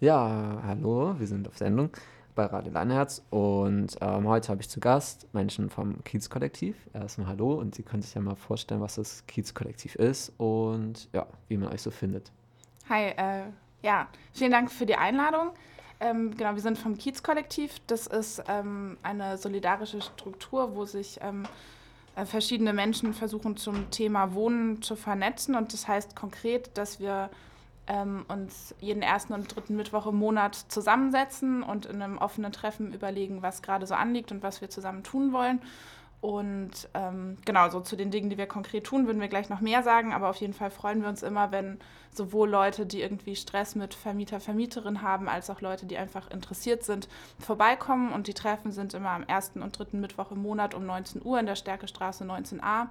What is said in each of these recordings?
Ja, hallo, wir sind auf Sendung bei Radio Leinherz und ähm, heute habe ich zu Gast Menschen vom Kiez-Kollektiv. Erstmal hallo und Sie können sich ja mal vorstellen, was das Kiez-Kollektiv ist und ja, wie man euch so findet. Hi, äh, ja, vielen Dank für die Einladung. Ähm, genau, wir sind vom Kiez-Kollektiv. Das ist ähm, eine solidarische Struktur, wo sich ähm, äh, verschiedene Menschen versuchen zum Thema Wohnen zu vernetzen. Und das heißt konkret, dass wir ähm, uns jeden ersten und dritten Mittwoch im Monat zusammensetzen und in einem offenen Treffen überlegen, was gerade so anliegt und was wir zusammen tun wollen. Und ähm, genau, so zu den Dingen, die wir konkret tun, würden wir gleich noch mehr sagen. Aber auf jeden Fall freuen wir uns immer, wenn sowohl Leute, die irgendwie Stress mit Vermieter, Vermieterin haben, als auch Leute, die einfach interessiert sind, vorbeikommen. Und die Treffen sind immer am ersten und dritten Mittwoch im Monat um 19 Uhr in der Stärkestraße 19a.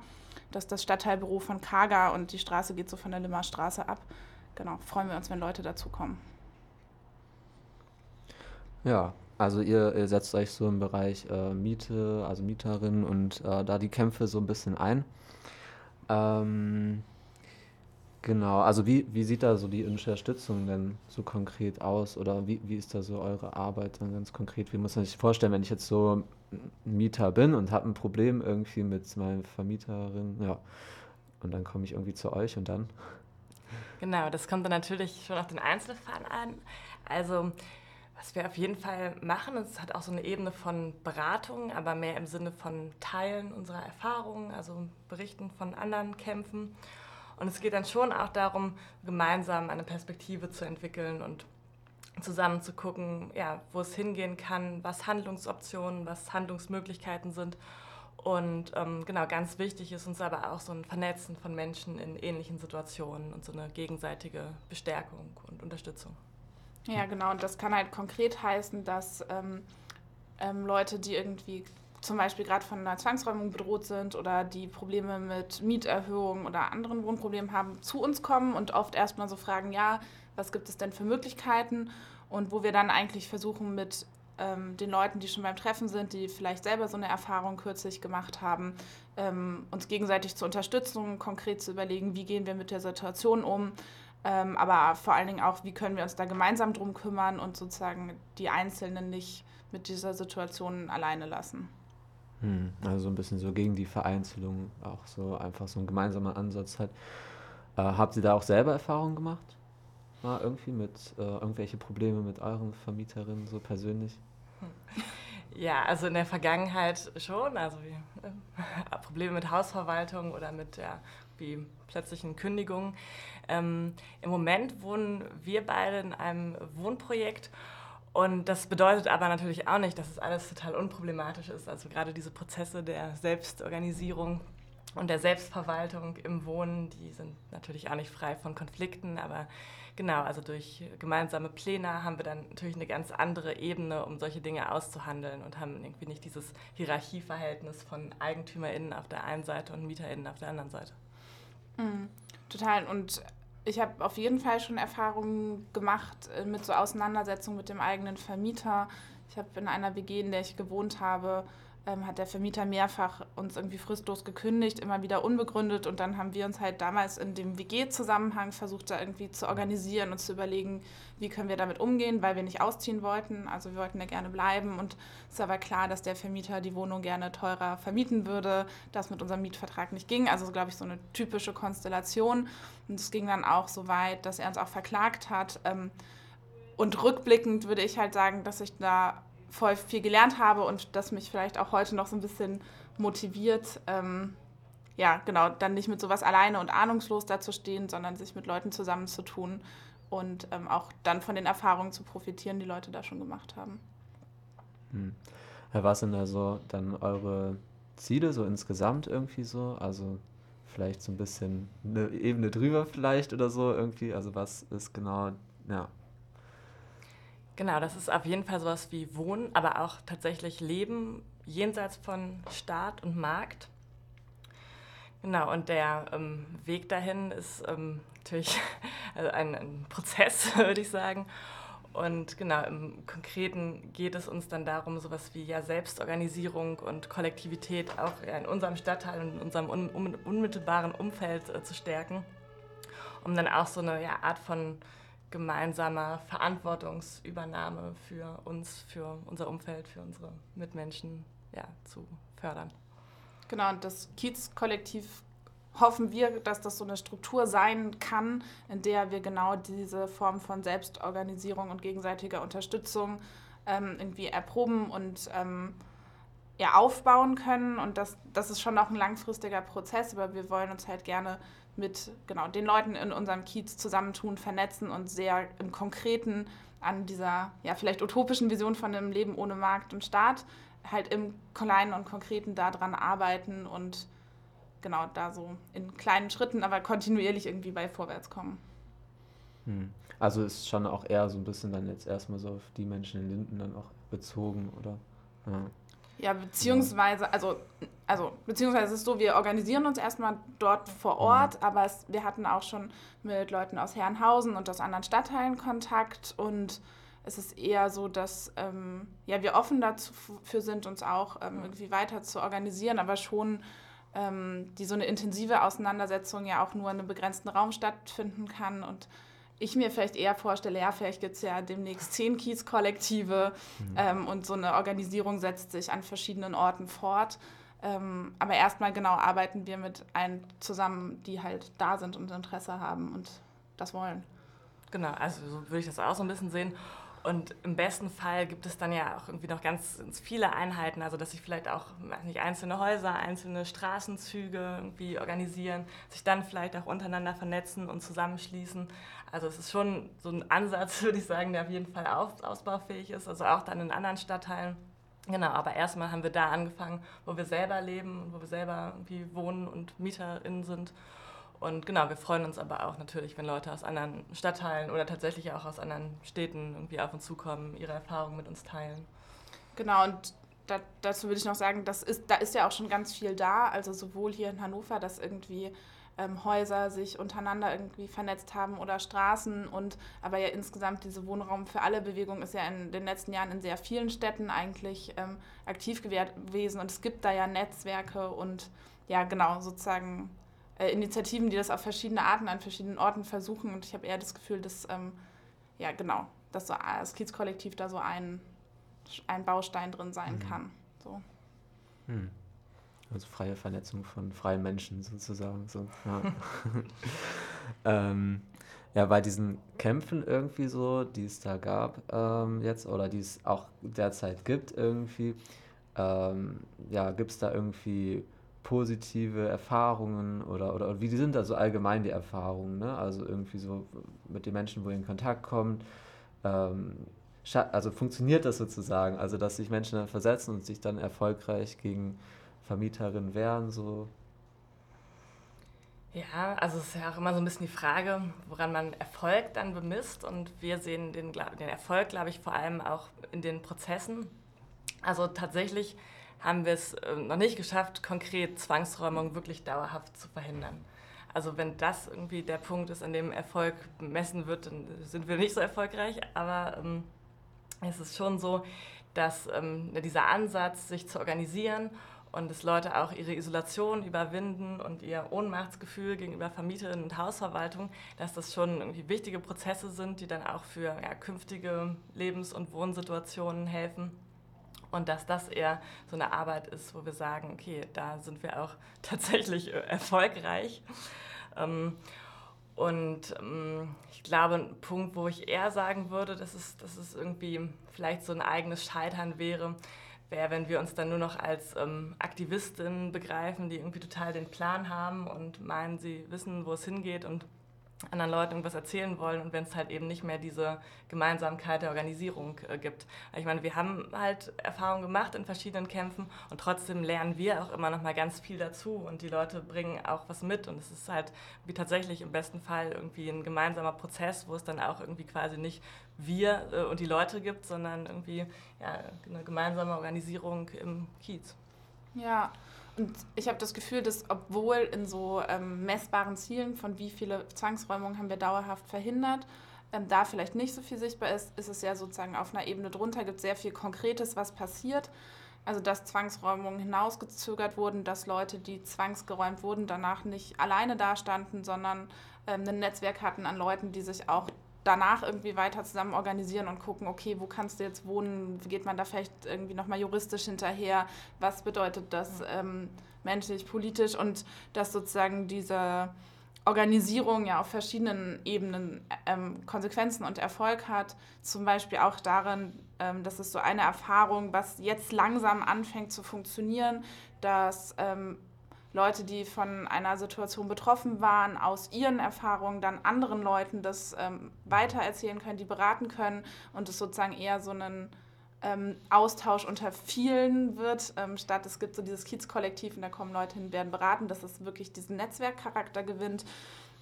Das ist das Stadtteilbüro von Kaga und die Straße geht so von der Limmerstraße ab genau, freuen wir uns, wenn Leute dazukommen. Ja, also ihr, ihr, setzt euch so im Bereich äh, Miete, also Mieterin und äh, da die Kämpfe so ein bisschen ein. Ähm, genau, also wie, wie sieht da so die Unterstützung denn so konkret aus oder wie, wie ist da so eure Arbeit dann ganz konkret? Wie muss man sich vorstellen, wenn ich jetzt so Mieter bin und habe ein Problem irgendwie mit meiner Vermieterin, ja, und dann komme ich irgendwie zu euch und dann? Genau, das kommt dann natürlich schon auf den Einzelfall an. Also was wir auf jeden Fall machen, es hat auch so eine Ebene von Beratung, aber mehr im Sinne von Teilen unserer Erfahrungen, also Berichten von anderen Kämpfen. Und es geht dann schon auch darum, gemeinsam eine Perspektive zu entwickeln und zusammen zu gucken, ja, wo es hingehen kann, was Handlungsoptionen, was Handlungsmöglichkeiten sind und ähm, genau, ganz wichtig ist uns aber auch so ein Vernetzen von Menschen in ähnlichen Situationen und so eine gegenseitige Bestärkung und Unterstützung. Ja, genau. Und das kann halt konkret heißen, dass ähm, ähm, Leute, die irgendwie zum Beispiel gerade von einer Zwangsräumung bedroht sind oder die Probleme mit Mieterhöhungen oder anderen Wohnproblemen haben, zu uns kommen und oft erstmal so fragen, ja, was gibt es denn für Möglichkeiten? Und wo wir dann eigentlich versuchen, mit ähm, den Leuten, die schon beim Treffen sind, die vielleicht selber so eine Erfahrung kürzlich gemacht haben, ähm, uns gegenseitig zu unterstützen, konkret zu überlegen, wie gehen wir mit der Situation um, ähm, aber vor allen Dingen auch, wie können wir uns da gemeinsam drum kümmern und sozusagen die Einzelnen nicht mit dieser Situation alleine lassen. Hm, also ein bisschen so gegen die Vereinzelung, auch so einfach so ein gemeinsamer Ansatz hat. Äh, habt ihr da auch selber Erfahrungen gemacht? Mal irgendwie mit äh, irgendwelche Probleme mit euren Vermieterinnen so persönlich? Ja, also in der Vergangenheit schon, also wie, äh, Probleme mit Hausverwaltung oder mit ja, wie plötzlichen Kündigungen. Ähm, Im Moment wohnen wir beide in einem Wohnprojekt und das bedeutet aber natürlich auch nicht, dass es alles total unproblematisch ist. Also gerade diese Prozesse der Selbstorganisierung und der Selbstverwaltung im Wohnen, die sind natürlich auch nicht frei von Konflikten, aber Genau, also durch gemeinsame Pläne haben wir dann natürlich eine ganz andere Ebene, um solche Dinge auszuhandeln und haben irgendwie nicht dieses Hierarchieverhältnis von EigentümerInnen auf der einen Seite und MieterInnen auf der anderen Seite. Mhm, total. Und ich habe auf jeden Fall schon Erfahrungen gemacht äh, mit so Auseinandersetzungen mit dem eigenen Vermieter. Ich habe in einer WG, in der ich gewohnt habe, ähm, hat der Vermieter mehrfach uns irgendwie fristlos gekündigt, immer wieder unbegründet. Und dann haben wir uns halt damals in dem WG-Zusammenhang versucht, da irgendwie zu organisieren und zu überlegen, wie können wir damit umgehen, weil wir nicht ausziehen wollten. Also wir wollten da gerne bleiben. Und es ist aber klar, dass der Vermieter die Wohnung gerne teurer vermieten würde, das mit unserem Mietvertrag nicht ging. Also glaube ich so eine typische Konstellation. Und es ging dann auch so weit, dass er uns auch verklagt hat. Ähm, und rückblickend würde ich halt sagen, dass ich da voll viel gelernt habe und das mich vielleicht auch heute noch so ein bisschen motiviert, ähm, ja, genau, dann nicht mit sowas alleine und ahnungslos dazustehen, sondern sich mit Leuten zusammenzutun und ähm, auch dann von den Erfahrungen zu profitieren, die Leute da schon gemacht haben. Hm. Was sind da so dann eure Ziele so insgesamt irgendwie so? Also vielleicht so ein bisschen eine Ebene drüber vielleicht oder so irgendwie? Also was ist genau, ja, Genau, das ist auf jeden Fall sowas wie Wohnen, aber auch tatsächlich Leben jenseits von Staat und Markt. Genau, und der ähm, Weg dahin ist ähm, natürlich also ein, ein, Prozess, würde ich sagen. Und genau, im Konkreten geht es uns dann darum, sowas wie ja Selbstorganisierung und Kollektivität auch in unserem Stadtteil und in unserem un unmittelbaren Umfeld äh, zu stärken, um dann auch so eine ja, Art von gemeinsamer Verantwortungsübernahme für uns, für unser Umfeld, für unsere Mitmenschen ja, zu fördern. Genau, und das Kiez-Kollektiv hoffen wir, dass das so eine Struktur sein kann, in der wir genau diese Form von Selbstorganisierung und gegenseitiger Unterstützung ähm, irgendwie erproben und ähm, ja, aufbauen können. Und das, das ist schon auch ein langfristiger Prozess, aber wir wollen uns halt gerne mit genau, den Leuten in unserem Kiez zusammentun, vernetzen und sehr im Konkreten an dieser ja, vielleicht utopischen Vision von einem Leben ohne Markt und Staat halt im Kleinen und Konkreten daran arbeiten und genau da so in kleinen Schritten, aber kontinuierlich irgendwie bei vorwärts kommen. Hm. Also ist schon auch eher so ein bisschen dann jetzt erstmal so auf die Menschen in Linden dann auch bezogen, oder? Ja. Ja, beziehungsweise, also, also, beziehungsweise es ist so, wir organisieren uns erstmal dort vor Ort, mhm. aber es, wir hatten auch schon mit Leuten aus Herrenhausen und aus anderen Stadtteilen Kontakt und es ist eher so, dass ähm, ja, wir offen dafür sind, uns auch ähm, irgendwie weiter zu organisieren, aber schon ähm, die so eine intensive Auseinandersetzung ja auch nur in einem begrenzten Raum stattfinden kann und ich mir vielleicht eher vorstelle, ja, vielleicht gibt es ja demnächst zehn Kiez-Kollektive mhm. ähm, und so eine Organisation setzt sich an verschiedenen Orten fort. Ähm, aber erstmal genau arbeiten wir mit allen zusammen, die halt da sind und Interesse haben und das wollen. Genau, also so würde ich das auch so ein bisschen sehen. Und im besten Fall gibt es dann ja auch irgendwie noch ganz, ganz viele Einheiten, also dass sich vielleicht auch nicht einzelne Häuser, einzelne Straßenzüge irgendwie organisieren, sich dann vielleicht auch untereinander vernetzen und zusammenschließen. Also es ist schon so ein Ansatz, würde ich sagen, der auf jeden Fall aus, ausbaufähig ist, also auch dann in anderen Stadtteilen. Genau, aber erstmal haben wir da angefangen, wo wir selber leben und wo wir selber irgendwie wohnen und MieterInnen sind und genau, wir freuen uns aber auch natürlich, wenn Leute aus anderen Stadtteilen oder tatsächlich auch aus anderen Städten irgendwie auf uns zukommen, ihre Erfahrungen mit uns teilen. Genau, und da, dazu würde ich noch sagen, das ist, da ist ja auch schon ganz viel da. Also sowohl hier in Hannover, dass irgendwie ähm, Häuser sich untereinander irgendwie vernetzt haben oder Straßen und aber ja insgesamt diese Wohnraum für alle Bewegung ist ja in den letzten Jahren in sehr vielen Städten eigentlich ähm, aktiv gewesen und es gibt da ja Netzwerke und ja genau sozusagen äh, Initiativen, die das auf verschiedene Arten an verschiedenen Orten versuchen. Und ich habe eher das Gefühl, dass, ähm, ja, genau, dass so das Kiezkollektiv da so ein, ein Baustein drin sein mhm. kann. So. Hm. Also freie Vernetzung von freien Menschen sozusagen. So. Ja. ähm, ja, bei diesen Kämpfen irgendwie so, die es da gab ähm, jetzt oder die es auch derzeit gibt irgendwie, ähm, ja, gibt es da irgendwie positive Erfahrungen oder, oder, wie sind da so allgemein die Erfahrungen? Ne? Also irgendwie so mit den Menschen, wo ihr in Kontakt kommt. Ähm, also funktioniert das sozusagen? Also dass sich Menschen dann versetzen und sich dann erfolgreich gegen Vermieterinnen wehren? So. Ja, also es ist ja auch immer so ein bisschen die Frage, woran man Erfolg dann bemisst. Und wir sehen den, den Erfolg, glaube ich, vor allem auch in den Prozessen. Also tatsächlich haben wir es äh, noch nicht geschafft, konkret Zwangsräumung wirklich dauerhaft zu verhindern. Also wenn das irgendwie der Punkt ist, an dem Erfolg bemessen wird, dann sind wir nicht so erfolgreich. Aber ähm, es ist schon so, dass ähm, dieser Ansatz, sich zu organisieren und dass Leute auch ihre Isolation überwinden und ihr Ohnmachtsgefühl gegenüber Vermieterinnen und Hausverwaltung, dass das schon irgendwie wichtige Prozesse sind, die dann auch für ja, künftige Lebens- und Wohnsituationen helfen und dass das eher so eine Arbeit ist, wo wir sagen, okay, da sind wir auch tatsächlich erfolgreich. Ähm, und ähm, ich glaube, ein Punkt, wo ich eher sagen würde, dass es, dass es irgendwie vielleicht so ein eigenes Scheitern wäre, wäre, wenn wir uns dann nur noch als ähm, Aktivistinnen begreifen, die irgendwie total den Plan haben und meinen, sie wissen, wo es hingeht und anderen Leuten irgendwas erzählen wollen und wenn es halt eben nicht mehr diese Gemeinsamkeit der Organisierung äh, gibt. Ich meine, wir haben halt Erfahrungen gemacht in verschiedenen Kämpfen und trotzdem lernen wir auch immer noch mal ganz viel dazu und die Leute bringen auch was mit und es ist halt wie tatsächlich im besten Fall irgendwie ein gemeinsamer Prozess, wo es dann auch irgendwie quasi nicht wir äh, und die Leute gibt, sondern irgendwie ja, eine gemeinsame Organisierung im Kiez. Ja, und ich habe das Gefühl, dass obwohl in so ähm, messbaren Zielen von wie viele Zwangsräumungen haben wir dauerhaft verhindert, ähm, da vielleicht nicht so viel sichtbar ist, ist es ja sozusagen auf einer Ebene drunter, gibt sehr viel Konkretes, was passiert. Also dass Zwangsräumungen hinausgezögert wurden, dass Leute, die zwangsgeräumt wurden, danach nicht alleine dastanden, sondern ähm, ein Netzwerk hatten an Leuten, die sich auch danach irgendwie weiter zusammen organisieren und gucken, okay, wo kannst du jetzt wohnen, geht man da vielleicht irgendwie nochmal juristisch hinterher, was bedeutet das ähm, menschlich, politisch? Und dass sozusagen diese Organisierung ja auf verschiedenen Ebenen ähm, Konsequenzen und Erfolg hat. Zum Beispiel auch darin, ähm, das ist so eine Erfahrung, was jetzt langsam anfängt zu funktionieren, dass ähm, Leute, die von einer Situation betroffen waren, aus ihren Erfahrungen dann anderen Leuten das ähm, weitererzählen können, die beraten können und es sozusagen eher so einen ähm, Austausch unter vielen wird, ähm, statt es gibt so dieses Kiez-Kollektiv und da kommen Leute hin, werden beraten, dass es wirklich diesen Netzwerkcharakter gewinnt.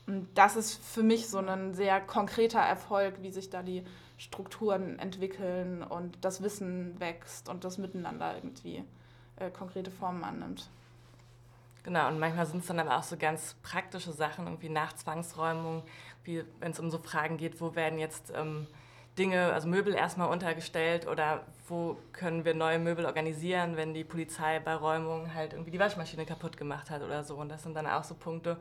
Und das ist für mich so ein sehr konkreter Erfolg, wie sich da die Strukturen entwickeln und das Wissen wächst und das Miteinander irgendwie äh, konkrete Formen annimmt. Genau, und manchmal sind es dann aber auch so ganz praktische Sachen, irgendwie nach Zwangsräumung, wie wenn es um so Fragen geht, wo werden jetzt ähm, Dinge, also Möbel erstmal untergestellt oder wo können wir neue Möbel organisieren, wenn die Polizei bei Räumungen halt irgendwie die Waschmaschine kaputt gemacht hat oder so. Und das sind dann auch so Punkte,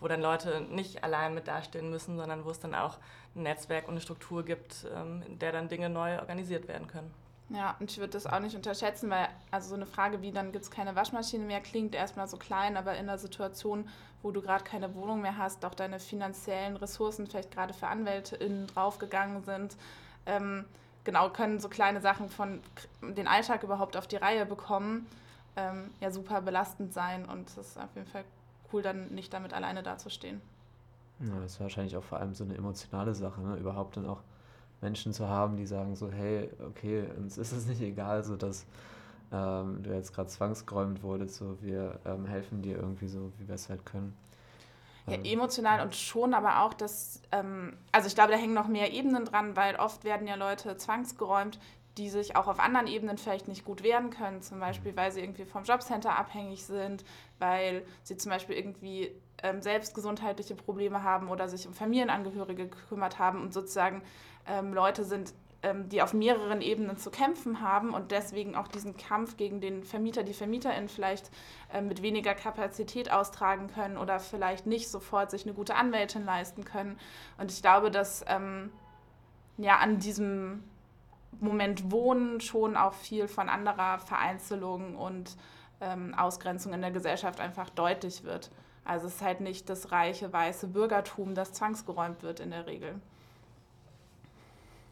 wo dann Leute nicht allein mit dastehen müssen, sondern wo es dann auch ein Netzwerk und eine Struktur gibt, ähm, in der dann Dinge neu organisiert werden können. Ja, und ich würde das auch nicht unterschätzen, weil also so eine Frage wie, dann gibt es keine Waschmaschine mehr, klingt erstmal so klein, aber in einer Situation, wo du gerade keine Wohnung mehr hast, auch deine finanziellen Ressourcen vielleicht gerade für AnwältInnen draufgegangen sind, ähm, genau, können so kleine Sachen von den Alltag überhaupt auf die Reihe bekommen, ähm, ja super belastend sein und es ist auf jeden Fall cool, dann nicht damit alleine dazustehen. Ja, das ist wahrscheinlich auch vor allem so eine emotionale Sache, ne? überhaupt dann auch Menschen zu haben, die sagen so, hey, okay, uns ist es nicht egal, so dass ähm, du jetzt gerade zwangsgeräumt wurdest, so wir ähm, helfen dir irgendwie so, wie wir es halt können. Ja, ähm. emotional und schon aber auch das, ähm, also ich glaube, da hängen noch mehr Ebenen dran, weil oft werden ja Leute zwangsgeräumt, die sich auch auf anderen Ebenen vielleicht nicht gut wehren können, zum Beispiel, mhm. weil sie irgendwie vom Jobcenter abhängig sind, weil sie zum Beispiel irgendwie ähm, selbst gesundheitliche Probleme haben oder sich um Familienangehörige gekümmert haben und sozusagen ähm, Leute sind, ähm, die auf mehreren Ebenen zu kämpfen haben und deswegen auch diesen Kampf gegen den Vermieter, die Vermieterin vielleicht äh, mit weniger Kapazität austragen können oder vielleicht nicht sofort sich eine gute Anwältin leisten können. Und ich glaube, dass ähm, ja an diesem Moment Wohnen schon auch viel von anderer Vereinzelung und ähm, Ausgrenzung in der Gesellschaft einfach deutlich wird. Also es ist halt nicht das reiche weiße Bürgertum, das zwangsgeräumt wird in der Regel.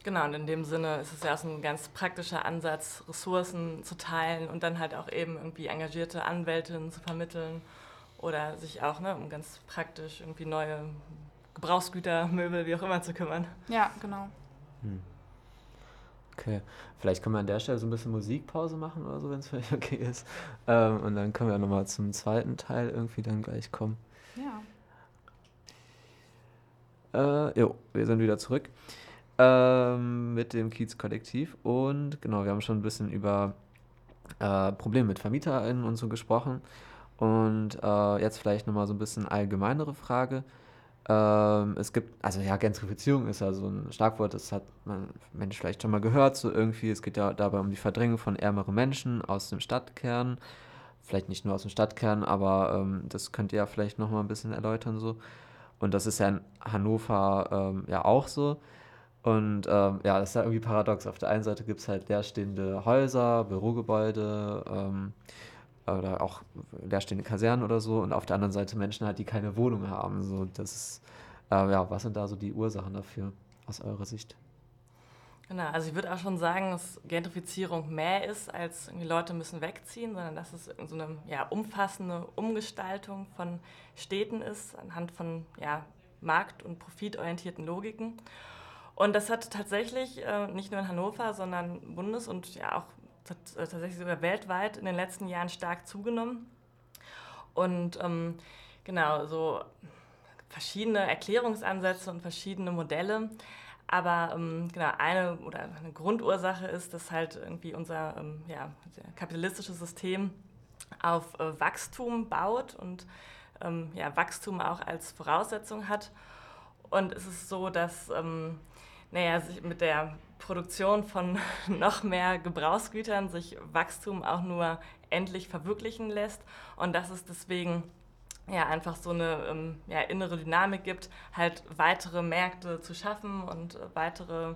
Genau, und in dem Sinne ist es ja auch ein ganz praktischer Ansatz, Ressourcen zu teilen und dann halt auch eben irgendwie engagierte Anwältinnen zu vermitteln oder sich auch ne, um ganz praktisch irgendwie neue Gebrauchsgüter, Möbel, wie auch immer zu kümmern. Ja, genau. Hm. Okay, vielleicht können wir an der Stelle so ein bisschen Musikpause machen oder so, wenn es für euch okay ist. Ähm, und dann können wir nochmal zum zweiten Teil irgendwie dann gleich kommen. Ja. Äh, jo, wir sind wieder zurück ähm, mit dem Kiez-Kollektiv. Und genau, wir haben schon ein bisschen über äh, Probleme mit VermieterInnen und so gesprochen. Und äh, jetzt vielleicht nochmal so ein bisschen allgemeinere Frage. Ähm, es gibt, also ja, Gentrifizierung ist ja so ein Schlagwort, das hat man Mensch vielleicht schon mal gehört, so irgendwie. Es geht ja dabei um die Verdrängung von ärmeren Menschen aus dem Stadtkern. Vielleicht nicht nur aus dem Stadtkern, aber ähm, das könnt ihr ja vielleicht nochmal ein bisschen erläutern so. Und das ist ja in Hannover ähm, ja auch so. Und ähm, ja, das ist ja irgendwie paradox. Auf der einen Seite gibt es halt leerstehende Häuser, Bürogebäude ähm, oder auch leerstehende Kasernen oder so. Und auf der anderen Seite Menschen halt, die keine Wohnung haben. So, das ist, äh, ja, was sind da so die Ursachen dafür aus eurer Sicht? Genau, also ich würde auch schon sagen, dass Gentrifizierung mehr ist, als Leute müssen wegziehen, sondern dass es so eine ja, umfassende Umgestaltung von Städten ist, anhand von ja, markt- und profitorientierten Logiken. Und das hat tatsächlich äh, nicht nur in Hannover, sondern bundes- und ja auch tatsächlich sogar weltweit in den letzten Jahren stark zugenommen. Und ähm, genau, so verschiedene Erklärungsansätze und verschiedene Modelle. Aber ähm, genau, eine oder eine Grundursache ist, dass halt irgendwie unser ähm, ja, kapitalistisches System auf äh, Wachstum baut und ähm, ja, Wachstum auch als Voraussetzung hat. Und es ist so, dass ähm, naja, sich mit der Produktion von noch mehr Gebrauchsgütern sich Wachstum auch nur endlich verwirklichen lässt und dass es deswegen ja, einfach so eine ähm, ja, innere Dynamik gibt, halt weitere Märkte zu schaffen und äh, weitere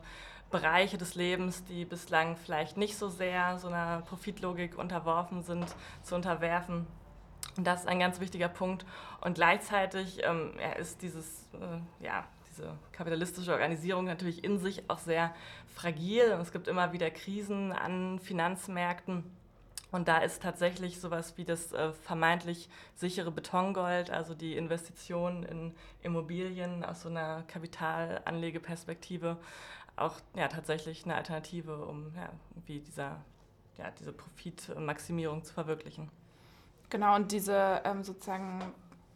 Bereiche des Lebens, die bislang vielleicht nicht so sehr so einer Profitlogik unterworfen sind, zu unterwerfen. Und das ist ein ganz wichtiger Punkt. Und gleichzeitig ähm, ja, ist dieses, äh, ja, diese kapitalistische Organisierung natürlich in sich auch sehr fragil. Und es gibt immer wieder Krisen an Finanzmärkten. Und da ist tatsächlich sowas wie das äh, vermeintlich sichere Betongold, also die Investition in Immobilien aus so einer Kapitalanlegeperspektive, auch ja, tatsächlich eine Alternative, um ja, irgendwie dieser, ja, diese Profitmaximierung zu verwirklichen. Genau, und diese ähm, sozusagen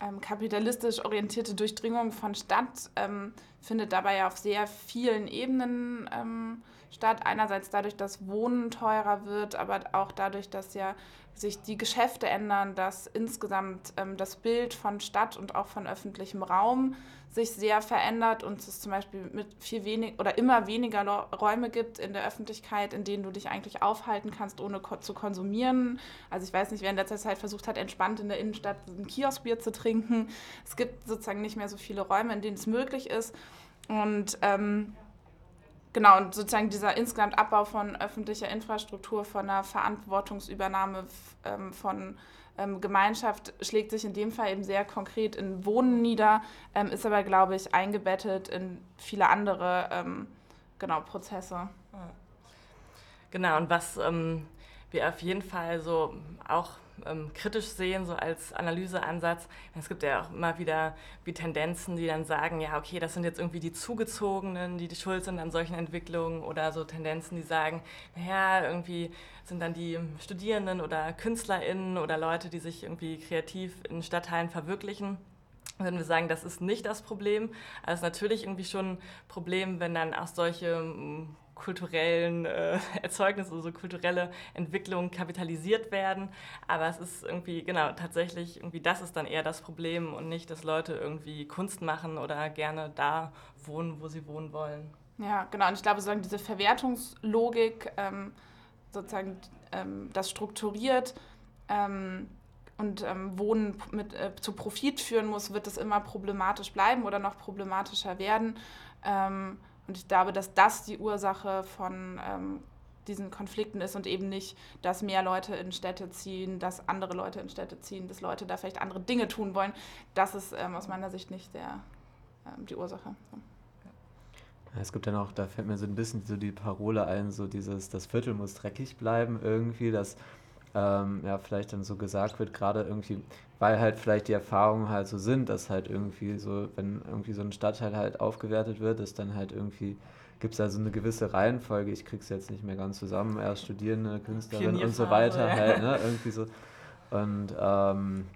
ähm, kapitalistisch orientierte Durchdringung von Stadt ähm, findet dabei ja auf sehr vielen Ebenen ähm, statt. Einerseits dadurch, dass Wohnen teurer wird, aber auch dadurch, dass ja sich die Geschäfte ändern, dass insgesamt ähm, das Bild von Stadt und auch von öffentlichem Raum sich sehr verändert und es zum Beispiel mit viel wenig oder immer weniger Räume gibt in der Öffentlichkeit, in denen du dich eigentlich aufhalten kannst, ohne ko zu konsumieren. Also ich weiß nicht, wer in letzter Zeit versucht hat, entspannt in der Innenstadt ein Kioskbier zu trinken. Es gibt sozusagen nicht mehr so viele Räume, in denen es möglich ist. Und ähm, Genau, und sozusagen dieser insgesamt Abbau von öffentlicher Infrastruktur, von einer Verantwortungsübernahme ähm, von ähm, Gemeinschaft schlägt sich in dem Fall eben sehr konkret in Wohnen nieder, ähm, ist aber, glaube ich, eingebettet in viele andere ähm, genau, Prozesse. Genau, und was ähm, wir auf jeden Fall so auch ähm, kritisch sehen, so als Analyseansatz. Es gibt ja auch immer wieder wie Tendenzen, die dann sagen, ja, okay, das sind jetzt irgendwie die Zugezogenen, die, die schuld sind an solchen Entwicklungen oder so Tendenzen, die sagen, naja, irgendwie sind dann die Studierenden oder KünstlerInnen oder Leute, die sich irgendwie kreativ in Stadtteilen verwirklichen würden wir sagen, das ist nicht das Problem. Also natürlich irgendwie schon ein Problem, wenn dann auch solche kulturellen äh, Erzeugnissen, also kulturelle Entwicklungen kapitalisiert werden. Aber es ist irgendwie, genau, tatsächlich, irgendwie das ist dann eher das Problem und nicht, dass Leute irgendwie Kunst machen oder gerne da wohnen, wo sie wohnen wollen. Ja, genau. Und ich glaube, sozusagen diese Verwertungslogik, ähm, sozusagen ähm, das strukturiert, ähm, und ähm, Wohnen mit, äh, zu Profit führen muss, wird es immer problematisch bleiben oder noch problematischer werden. Und ich glaube, dass das die Ursache von ähm, diesen Konflikten ist und eben nicht, dass mehr Leute in Städte ziehen, dass andere Leute in Städte ziehen, dass Leute da vielleicht andere Dinge tun wollen. Das ist ähm, aus meiner Sicht nicht der, ähm, die Ursache. Es gibt dann auch, da fällt mir so ein bisschen so die Parole ein, so dieses, das Viertel muss dreckig bleiben irgendwie, dass ähm, ja, vielleicht dann so gesagt wird, gerade irgendwie, weil halt vielleicht die Erfahrungen halt so sind, dass halt irgendwie so, wenn irgendwie so ein Stadtteil halt aufgewertet wird, ist dann halt irgendwie, gibt es also eine gewisse Reihenfolge, ich krieg's jetzt nicht mehr ganz zusammen, erst Studierende, Künstlerin und so weiter ja. halt, ne, irgendwie so. Und ähm,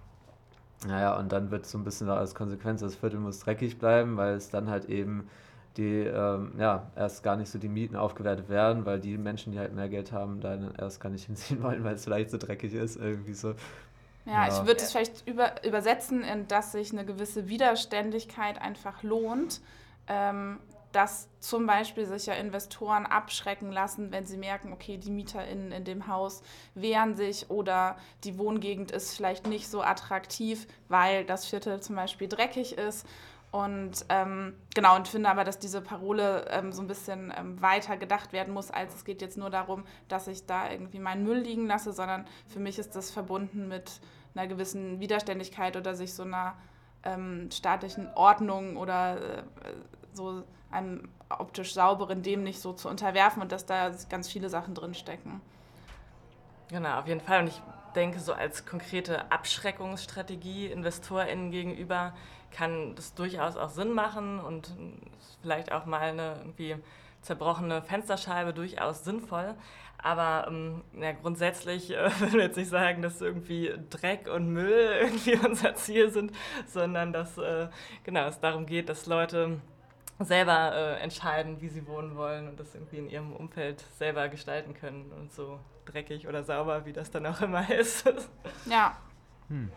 naja, und dann wird so ein bisschen als Konsequenz, das Viertel muss dreckig bleiben, weil es dann halt eben die ähm, ja, erst gar nicht so die Mieten aufgewertet werden, weil die Menschen, die halt mehr Geld haben, da erst gar nicht hinziehen wollen, weil es vielleicht so dreckig ist, irgendwie so. Ja, ja. ich würde es vielleicht über, übersetzen, in dass sich eine gewisse Widerständigkeit einfach lohnt, ähm, dass zum Beispiel sich ja Investoren abschrecken lassen, wenn sie merken, okay, die MieterInnen in dem Haus wehren sich oder die Wohngegend ist vielleicht nicht so attraktiv, weil das Viertel zum Beispiel dreckig ist und ähm, genau, und finde aber, dass diese Parole ähm, so ein bisschen ähm, weiter gedacht werden muss, als es geht jetzt nur darum, dass ich da irgendwie meinen Müll liegen lasse, sondern für mich ist das verbunden mit einer gewissen Widerständigkeit oder sich so einer ähm, staatlichen Ordnung oder äh, so einem optisch sauberen dem nicht so zu unterwerfen und dass da ganz viele Sachen drinstecken. Genau, auf jeden Fall. Und ich denke, so als konkrete Abschreckungsstrategie InvestorInnen gegenüber kann das durchaus auch Sinn machen und vielleicht auch mal eine irgendwie zerbrochene Fensterscheibe durchaus sinnvoll. Aber ähm, ja, grundsätzlich äh, wir jetzt nicht sagen, dass irgendwie Dreck und Müll irgendwie unser Ziel sind, sondern dass äh, genau, es darum geht, dass Leute selber äh, entscheiden, wie sie wohnen wollen und das irgendwie in ihrem Umfeld selber gestalten können und so dreckig oder sauber, wie das dann auch immer ist. Ja. Hm.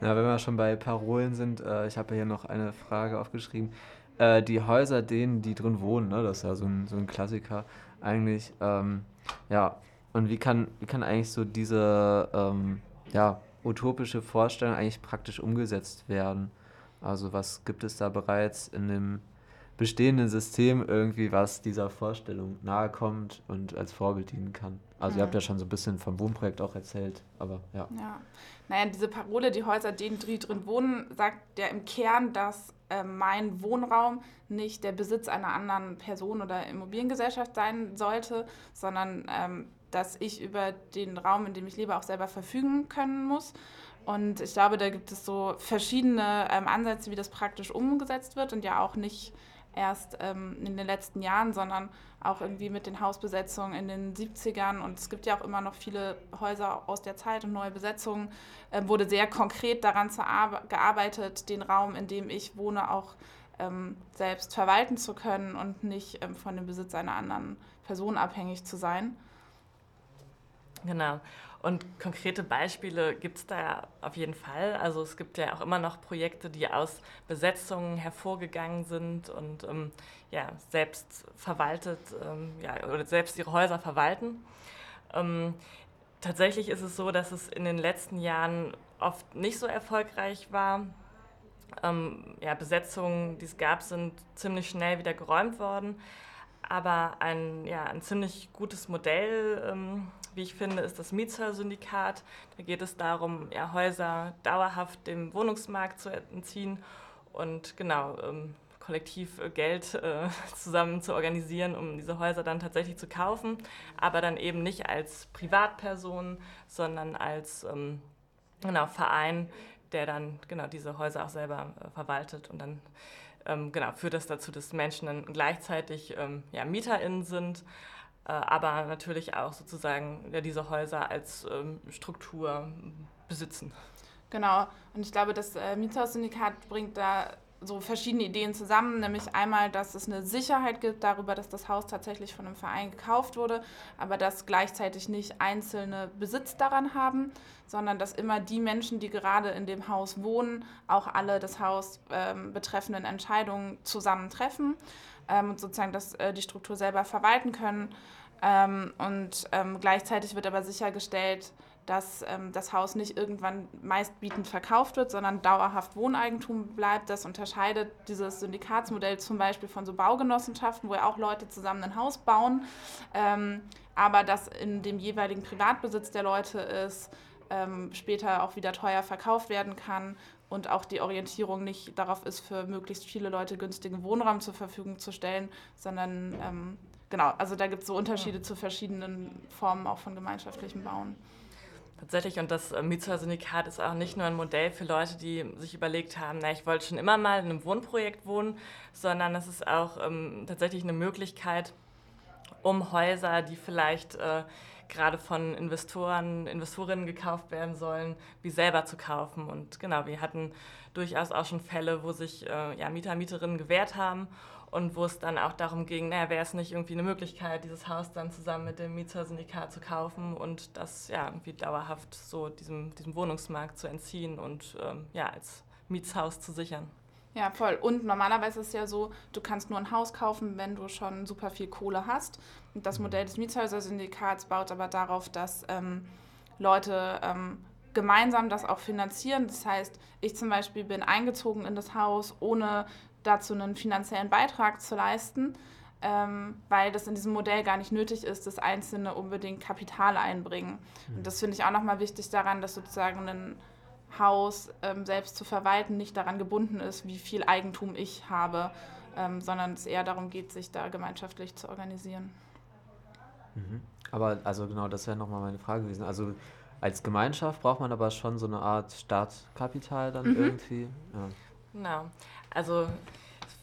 Na, wenn wir schon bei Parolen sind, äh, ich habe hier noch eine Frage aufgeschrieben. Äh, die Häuser, denen die drin wohnen, ne, das ist ja so ein, so ein Klassiker eigentlich. Ähm, ja, und wie kann, wie kann eigentlich so diese, ähm, ja, utopische Vorstellungen eigentlich praktisch umgesetzt werden? Also was gibt es da bereits in dem bestehenden System irgendwie, was dieser Vorstellung nahe kommt und als Vorbild dienen kann? Also ihr habt ja schon so ein bisschen vom Wohnprojekt auch erzählt, aber ja. Ja, naja, diese Parole, die Häuser, die drin wohnen, sagt ja im Kern, dass äh, mein Wohnraum nicht der Besitz einer anderen Person oder Immobiliengesellschaft sein sollte, sondern ähm, dass ich über den Raum, in dem ich lebe, auch selber verfügen können muss. Und ich glaube, da gibt es so verschiedene ähm, Ansätze, wie das praktisch umgesetzt wird und ja auch nicht erst ähm, in den letzten Jahren, sondern auch irgendwie mit den Hausbesetzungen in den 70ern. Und es gibt ja auch immer noch viele Häuser aus der Zeit und neue Besetzungen. Äh, wurde sehr konkret daran gearbeitet, den Raum, in dem ich wohne, auch ähm, selbst verwalten zu können und nicht ähm, von dem Besitz einer anderen Person abhängig zu sein. Genau. Und konkrete Beispiele gibt es da auf jeden Fall. Also es gibt ja auch immer noch Projekte, die aus Besetzungen hervorgegangen sind und ähm, ja, selbst verwaltet, ähm, ja, oder selbst ihre Häuser verwalten. Ähm, tatsächlich ist es so, dass es in den letzten Jahren oft nicht so erfolgreich war. Ähm, ja, Besetzungen, die es gab, sind ziemlich schnell wieder geräumt worden. Aber ein, ja, ein ziemlich gutes Modell wie ich finde, ist das Mietshäuser-Syndikat. Da geht es darum, ja, Häuser dauerhaft dem Wohnungsmarkt zu entziehen und genau ähm, kollektiv äh, Geld äh, zusammen zu organisieren, um diese Häuser dann tatsächlich zu kaufen, aber dann eben nicht als Privatperson, sondern als ähm, genau, Verein, der dann genau diese Häuser auch selber äh, verwaltet und dann ähm, genau, führt das dazu, dass Menschen dann gleichzeitig ähm, ja, MieterInnen sind, aber natürlich auch sozusagen ja, diese Häuser als ähm, Struktur besitzen. Genau, und ich glaube, das äh, Mietshaussyndikat bringt da so verschiedene Ideen zusammen, nämlich einmal, dass es eine Sicherheit gibt darüber, dass das Haus tatsächlich von einem Verein gekauft wurde, aber dass gleichzeitig nicht einzelne Besitz daran haben, sondern dass immer die Menschen, die gerade in dem Haus wohnen, auch alle das Haus ähm, betreffenden Entscheidungen zusammentreffen ähm, und sozusagen das, äh, die Struktur selber verwalten können. Ähm, und ähm, gleichzeitig wird aber sichergestellt, dass ähm, das Haus nicht irgendwann meistbietend verkauft wird, sondern dauerhaft Wohneigentum bleibt. Das unterscheidet dieses Syndikatsmodell zum Beispiel von so Baugenossenschaften, wo ja auch Leute zusammen ein Haus bauen, ähm, aber das in dem jeweiligen Privatbesitz der Leute ist, später auch wieder teuer verkauft werden kann und auch die Orientierung nicht darauf ist, für möglichst viele Leute günstigen Wohnraum zur Verfügung zu stellen, sondern ähm, genau, also da gibt es so Unterschiede ja. zu verschiedenen Formen auch von gemeinschaftlichem Bauen. Tatsächlich, und das äh, Mietshäuser-Syndikat ist auch nicht nur ein Modell für Leute, die sich überlegt haben, na, ich wollte schon immer mal in einem Wohnprojekt wohnen, sondern es ist auch ähm, tatsächlich eine Möglichkeit, um Häuser, die vielleicht äh, gerade von Investoren, Investorinnen gekauft werden sollen, wie selber zu kaufen. Und genau, wir hatten durchaus auch schon Fälle, wo sich äh, ja, Mieter, Mieterinnen gewehrt haben und wo es dann auch darum ging, naja, wäre es nicht irgendwie eine Möglichkeit, dieses Haus dann zusammen mit dem Mietshäuser-Syndikat zu kaufen und das ja irgendwie dauerhaft so diesem, diesem Wohnungsmarkt zu entziehen und ähm, ja, als Mietshaus zu sichern. Ja, voll. Und normalerweise ist es ja so, du kannst nur ein Haus kaufen, wenn du schon super viel Kohle hast. Und das Modell des Mietshäuser-Syndikats baut aber darauf, dass ähm, Leute ähm, gemeinsam das auch finanzieren. Das heißt, ich zum Beispiel bin eingezogen in das Haus, ohne dazu einen finanziellen Beitrag zu leisten, ähm, weil das in diesem Modell gar nicht nötig ist, dass Einzelne unbedingt Kapital einbringen. Mhm. Und das finde ich auch nochmal wichtig daran, dass sozusagen ein Haus ähm, selbst zu verwalten nicht daran gebunden ist, wie viel Eigentum ich habe, ähm, sondern es eher darum geht, sich da gemeinschaftlich zu organisieren. Mhm. Aber also genau, das wäre nochmal meine Frage gewesen. Also als Gemeinschaft braucht man aber schon so eine Art Startkapital dann mhm. irgendwie. Ja. Genau. Also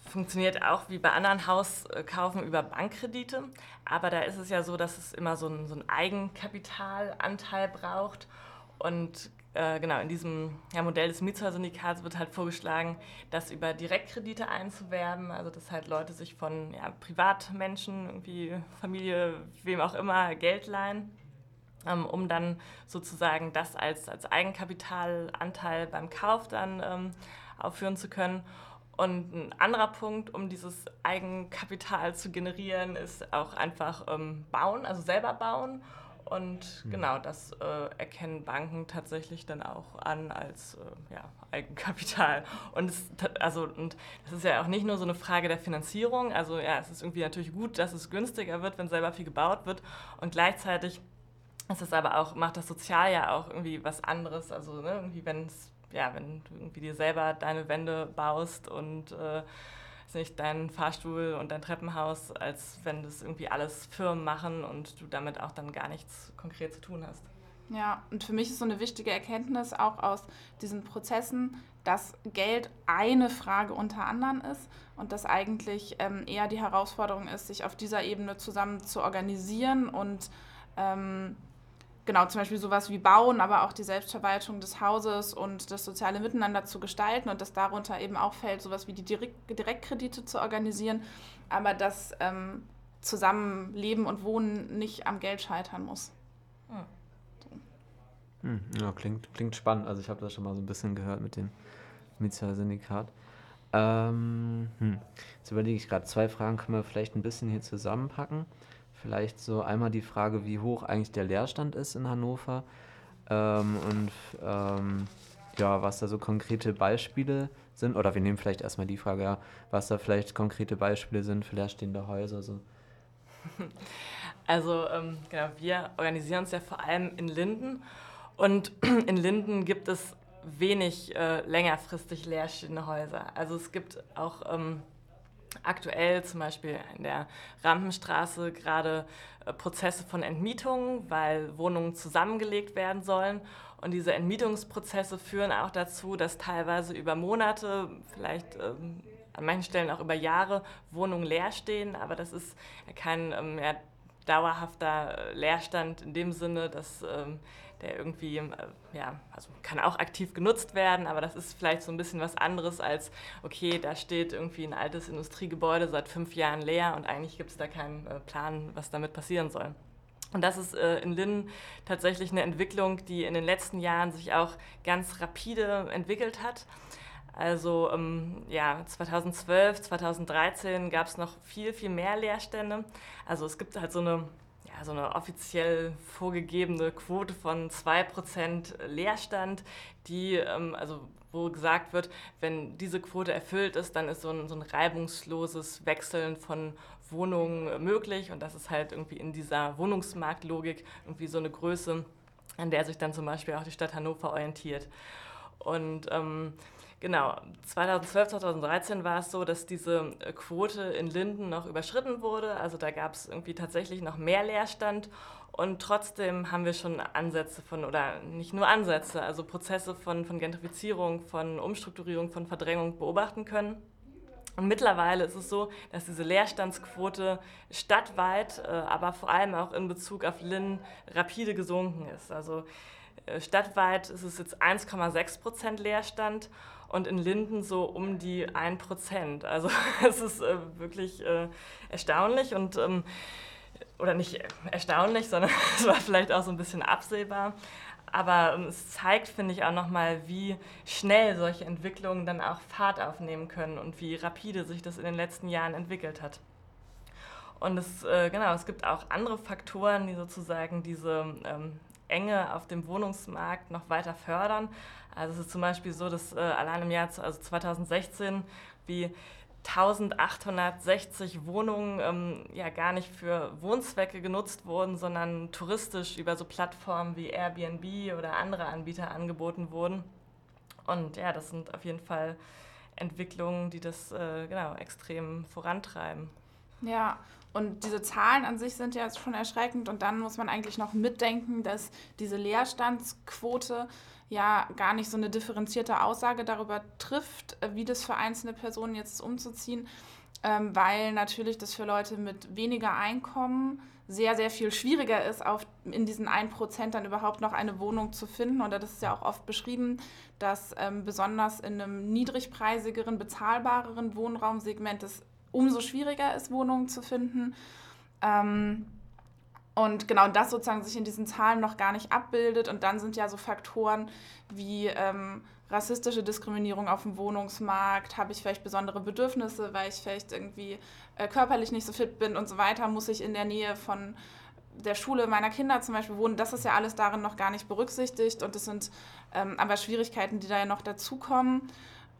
es funktioniert auch wie bei anderen Hauskaufen über Bankkredite, aber da ist es ja so, dass es immer so einen, so einen Eigenkapitalanteil braucht und äh, genau, in diesem ja, Modell des Mietshäuser-Syndikats wird halt vorgeschlagen, das über Direktkredite einzuwerben, also dass halt Leute sich von ja, Privatmenschen, irgendwie Familie, wem auch immer, Geld leihen, ähm, um dann sozusagen das als, als Eigenkapitalanteil beim Kauf dann ähm, aufführen zu können. Und ein anderer Punkt, um dieses Eigenkapital zu generieren, ist auch einfach ähm, bauen, also selber bauen Und mhm. genau, das äh, erkennen Banken tatsächlich dann auch an als äh, ja, Eigenkapital. Und, es, also, und das ist ja auch nicht nur so eine Frage der Finanzierung. Also ja, es ist irgendwie natürlich gut, dass es günstiger wird, wenn selber viel gebaut wird. Und gleichzeitig ist es aber auch, macht das sozial ja auch irgendwie was anderes. Also ne, irgendwie, wenn es, ja, wenn du irgendwie dir selber deine Wände baust und äh, nicht deinen Fahrstuhl und dein Treppenhaus, als wenn das irgendwie alles Firmen machen und du damit auch dann gar nichts konkret zu tun hast. Ja, und für mich ist so eine wichtige Erkenntnis auch aus diesen Prozessen, dass Geld eine Frage unter anderen ist und dass eigentlich ähm, eher die Herausforderung ist, sich auf dieser Ebene zusammen zu organisieren und ähm, genau, zum Beispiel sowas wie Bauen, aber auch die Selbstverwaltung des Hauses und das soziale Miteinander zu gestalten und dass darunter eben auch fällt, sowas wie die Direktkredite zu organisieren, aber dass ähm, Zusammenleben und Wohnen nicht am Geld scheitern muss. Hm. So. Hm, ja, klingt, klingt spannend. Also ich habe das schon mal so ein bisschen gehört mit dem Mietshäuser-Syndikat. Ähm, hm. Jetzt überlege ich gerade, zwei Fragen können wir vielleicht ein bisschen hier zusammenpacken. Vielleicht so einmal die Frage, wie hoch eigentlich der Leerstand ist in Hannover ähm, und ähm, ja, was da so konkrete Beispiele sind. Oder wir nehmen vielleicht erstmal die Frage, ja, was da vielleicht konkrete Beispiele sind für leerstehende Häuser. So. Also ähm, genau, wir organisieren uns ja vor allem in Linden und in Linden gibt es wenig äh, längerfristig leerstehende Häuser. Also es gibt auch ähm, aktuell zum Beispiel in der Rampenstraße gerade äh, Prozesse von Entmietungen, weil Wohnungen zusammengelegt werden sollen. Und diese Entmietungsprozesse führen auch dazu, dass teilweise über Monate, vielleicht ähm, an manchen Stellen auch über Jahre Wohnungen leer stehen. Aber das ist kein ähm, ja, dauerhafter Leerstand in dem Sinne, dass ähm, der irgendwie, äh, ja, also kann auch aktiv genutzt werden, aber das ist vielleicht so ein bisschen was anderes als, okay, da steht irgendwie ein altes Industriegebäude seit fünf Jahren leer und eigentlich gibt es da keinen äh, Plan, was damit passieren soll. Und das ist äh, in Linn tatsächlich eine Entwicklung, die in den letzten Jahren sich auch ganz rapide entwickelt hat. Also ähm, ja, 2012, 2013 gab es noch viel, viel mehr Leerstände. Also es gibt halt so eine ja, so eine offiziell vorgegebene Quote von 2% Leerstand, die, ähm, also wo gesagt wird, wenn diese Quote erfüllt ist, dann ist so ein, so ein reibungsloses Wechseln von Wohnungen möglich und das ist halt irgendwie in dieser Wohnungsmarktlogik irgendwie so eine Größe, an der sich dann zum Beispiel auch die Stadt Hannover orientiert. Und ähm, Genau, 2012, 2013 war es so, dass diese äh, Quote in Linden noch überschritten wurde. Also da gab es irgendwie tatsächlich noch mehr Leerstand. Und trotzdem haben wir schon Ansätze von, oder nicht nur Ansätze, also Prozesse von, von Gentrifizierung, von Umstrukturierung, von Verdrängung beobachten können. Und mittlerweile ist es so, dass diese Leerstandsquote stadtweit, äh, aber vor allem auch in Bezug auf Linn rapide gesunken ist. Also äh, stadtweit ist es jetzt 1,6 Prozent Leerstand und in Linden so um die 1 Prozent. Also es ist äh, wirklich äh, erstaunlich und ähm, oder nicht erstaunlich, sondern es war vielleicht auch so ein bisschen absehbar. Aber ähm, es zeigt, finde ich, auch nochmal, wie schnell solche Entwicklungen dann auch Fahrt aufnehmen können und wie rapide sich das in den letzten Jahren entwickelt hat. Und es, äh, genau, es gibt auch andere Faktoren, die sozusagen diese ähm, Enge auf dem Wohnungsmarkt noch weiter fördern. Also es ist zum Beispiel so, dass äh, allein im Jahr also 2016 wie 1860 Wohnungen ähm, ja gar nicht für Wohnzwecke genutzt wurden, sondern touristisch über so Plattformen wie Airbnb oder andere Anbieter angeboten wurden. Und ja, das sind auf jeden Fall Entwicklungen, die das äh, genau extrem vorantreiben. Ja, und diese Zahlen an sich sind ja schon erschreckend. Und dann muss man eigentlich noch mitdenken, dass diese Leerstandsquote ja gar nicht so eine differenzierte Aussage darüber trifft, äh, wie das für einzelne Personen jetzt ist, umzuziehen, ähm, weil natürlich das für Leute mit weniger Einkommen sehr, sehr viel schwieriger ist, auf, in diesen 1% dann überhaupt noch eine Wohnung zu finden. Und das ist ja auch oft beschrieben, dass ähm, besonders in einem niedrigpreisigeren, bezahlbareren Wohnraumsegment es umso schwieriger ist, Wohnungen zu finden. Ähm, und genau das sozusagen sich in diesen Zahlen noch gar nicht abbildet. Und dann sind ja so Faktoren wie ähm, rassistische Diskriminierung auf dem Wohnungsmarkt, habe ich vielleicht besondere Bedürfnisse, weil ich vielleicht irgendwie äh, körperlich nicht so fit bin und so weiter, muss ich in der Nähe von der Schule meiner Kinder zum Beispiel wohnen, das ist ja alles darin noch gar nicht berücksichtigt und das sind ähm, aber Schwierigkeiten, die da ja noch dazukommen.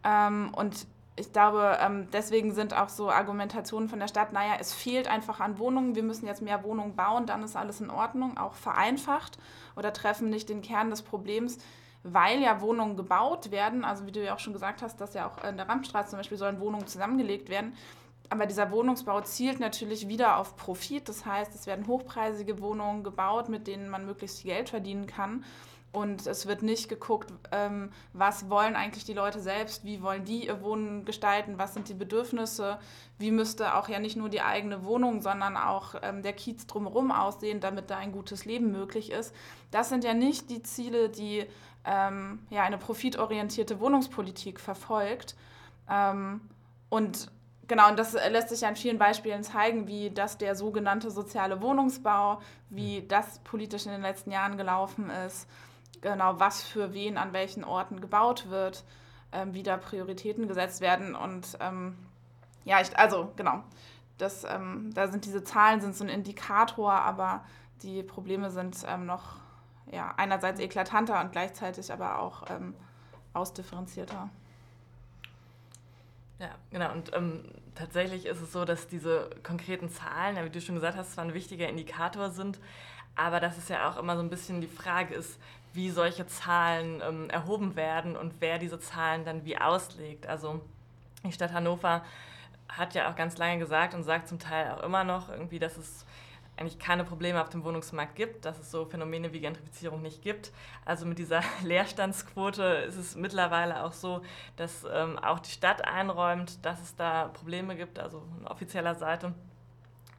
Ähm, und ich glaube, ähm, deswegen sind auch so Argumentationen von der Stadt, naja, es fehlt einfach an Wohnungen, wir müssen jetzt mehr Wohnungen bauen, dann ist alles in Ordnung, auch vereinfacht oder treffen nicht den Kern des Problems, weil ja Wohnungen gebaut werden, also wie du ja auch schon gesagt hast, dass ja auch in der Rammstraße zum Beispiel sollen Wohnungen zusammengelegt werden, aber dieser Wohnungsbau zielt natürlich wieder auf Profit. Das heißt, es werden hochpreisige Wohnungen gebaut, mit denen man möglichst viel Geld verdienen kann. Und es wird nicht geguckt, ähm, was wollen eigentlich die Leute selbst, wie wollen die ihr Wohnen gestalten, was sind die Bedürfnisse, wie müsste auch ja nicht nur die eigene Wohnung, sondern auch ähm, der Kiez drumherum aussehen, damit da ein gutes Leben möglich ist. Das sind ja nicht die Ziele, die ähm, ja, eine profitorientierte Wohnungspolitik verfolgt. Ähm, und Genau, und das lässt sich an vielen Beispielen zeigen, wie das der sogenannte soziale Wohnungsbau, wie mhm. das politisch in den letzten Jahren gelaufen ist, genau was für wen an welchen Orten gebaut wird, ähm, wie da Prioritäten gesetzt werden. Und ähm, ja, ich, also genau, das, ähm, da sind diese Zahlen sind so ein Indikator, aber die Probleme sind ähm, noch ja, einerseits eklatanter und gleichzeitig aber auch ähm, ausdifferenzierter. Ja, genau. Und ähm, tatsächlich ist es so, dass diese konkreten Zahlen, wie du schon gesagt hast, zwar ein wichtiger Indikator sind, aber dass es ja auch immer so ein bisschen die Frage ist, wie solche Zahlen ähm, erhoben werden und wer diese Zahlen dann wie auslegt. Also die Stadt Hannover hat ja auch ganz lange gesagt und sagt zum Teil auch immer noch irgendwie, dass es eigentlich keine Probleme auf dem Wohnungsmarkt gibt, dass es so Phänomene wie Gentrifizierung nicht gibt. Also mit dieser Leerstandsquote ist es mittlerweile auch so, dass ähm, auch die Stadt einräumt, dass es da Probleme gibt, also von offizieller Seite.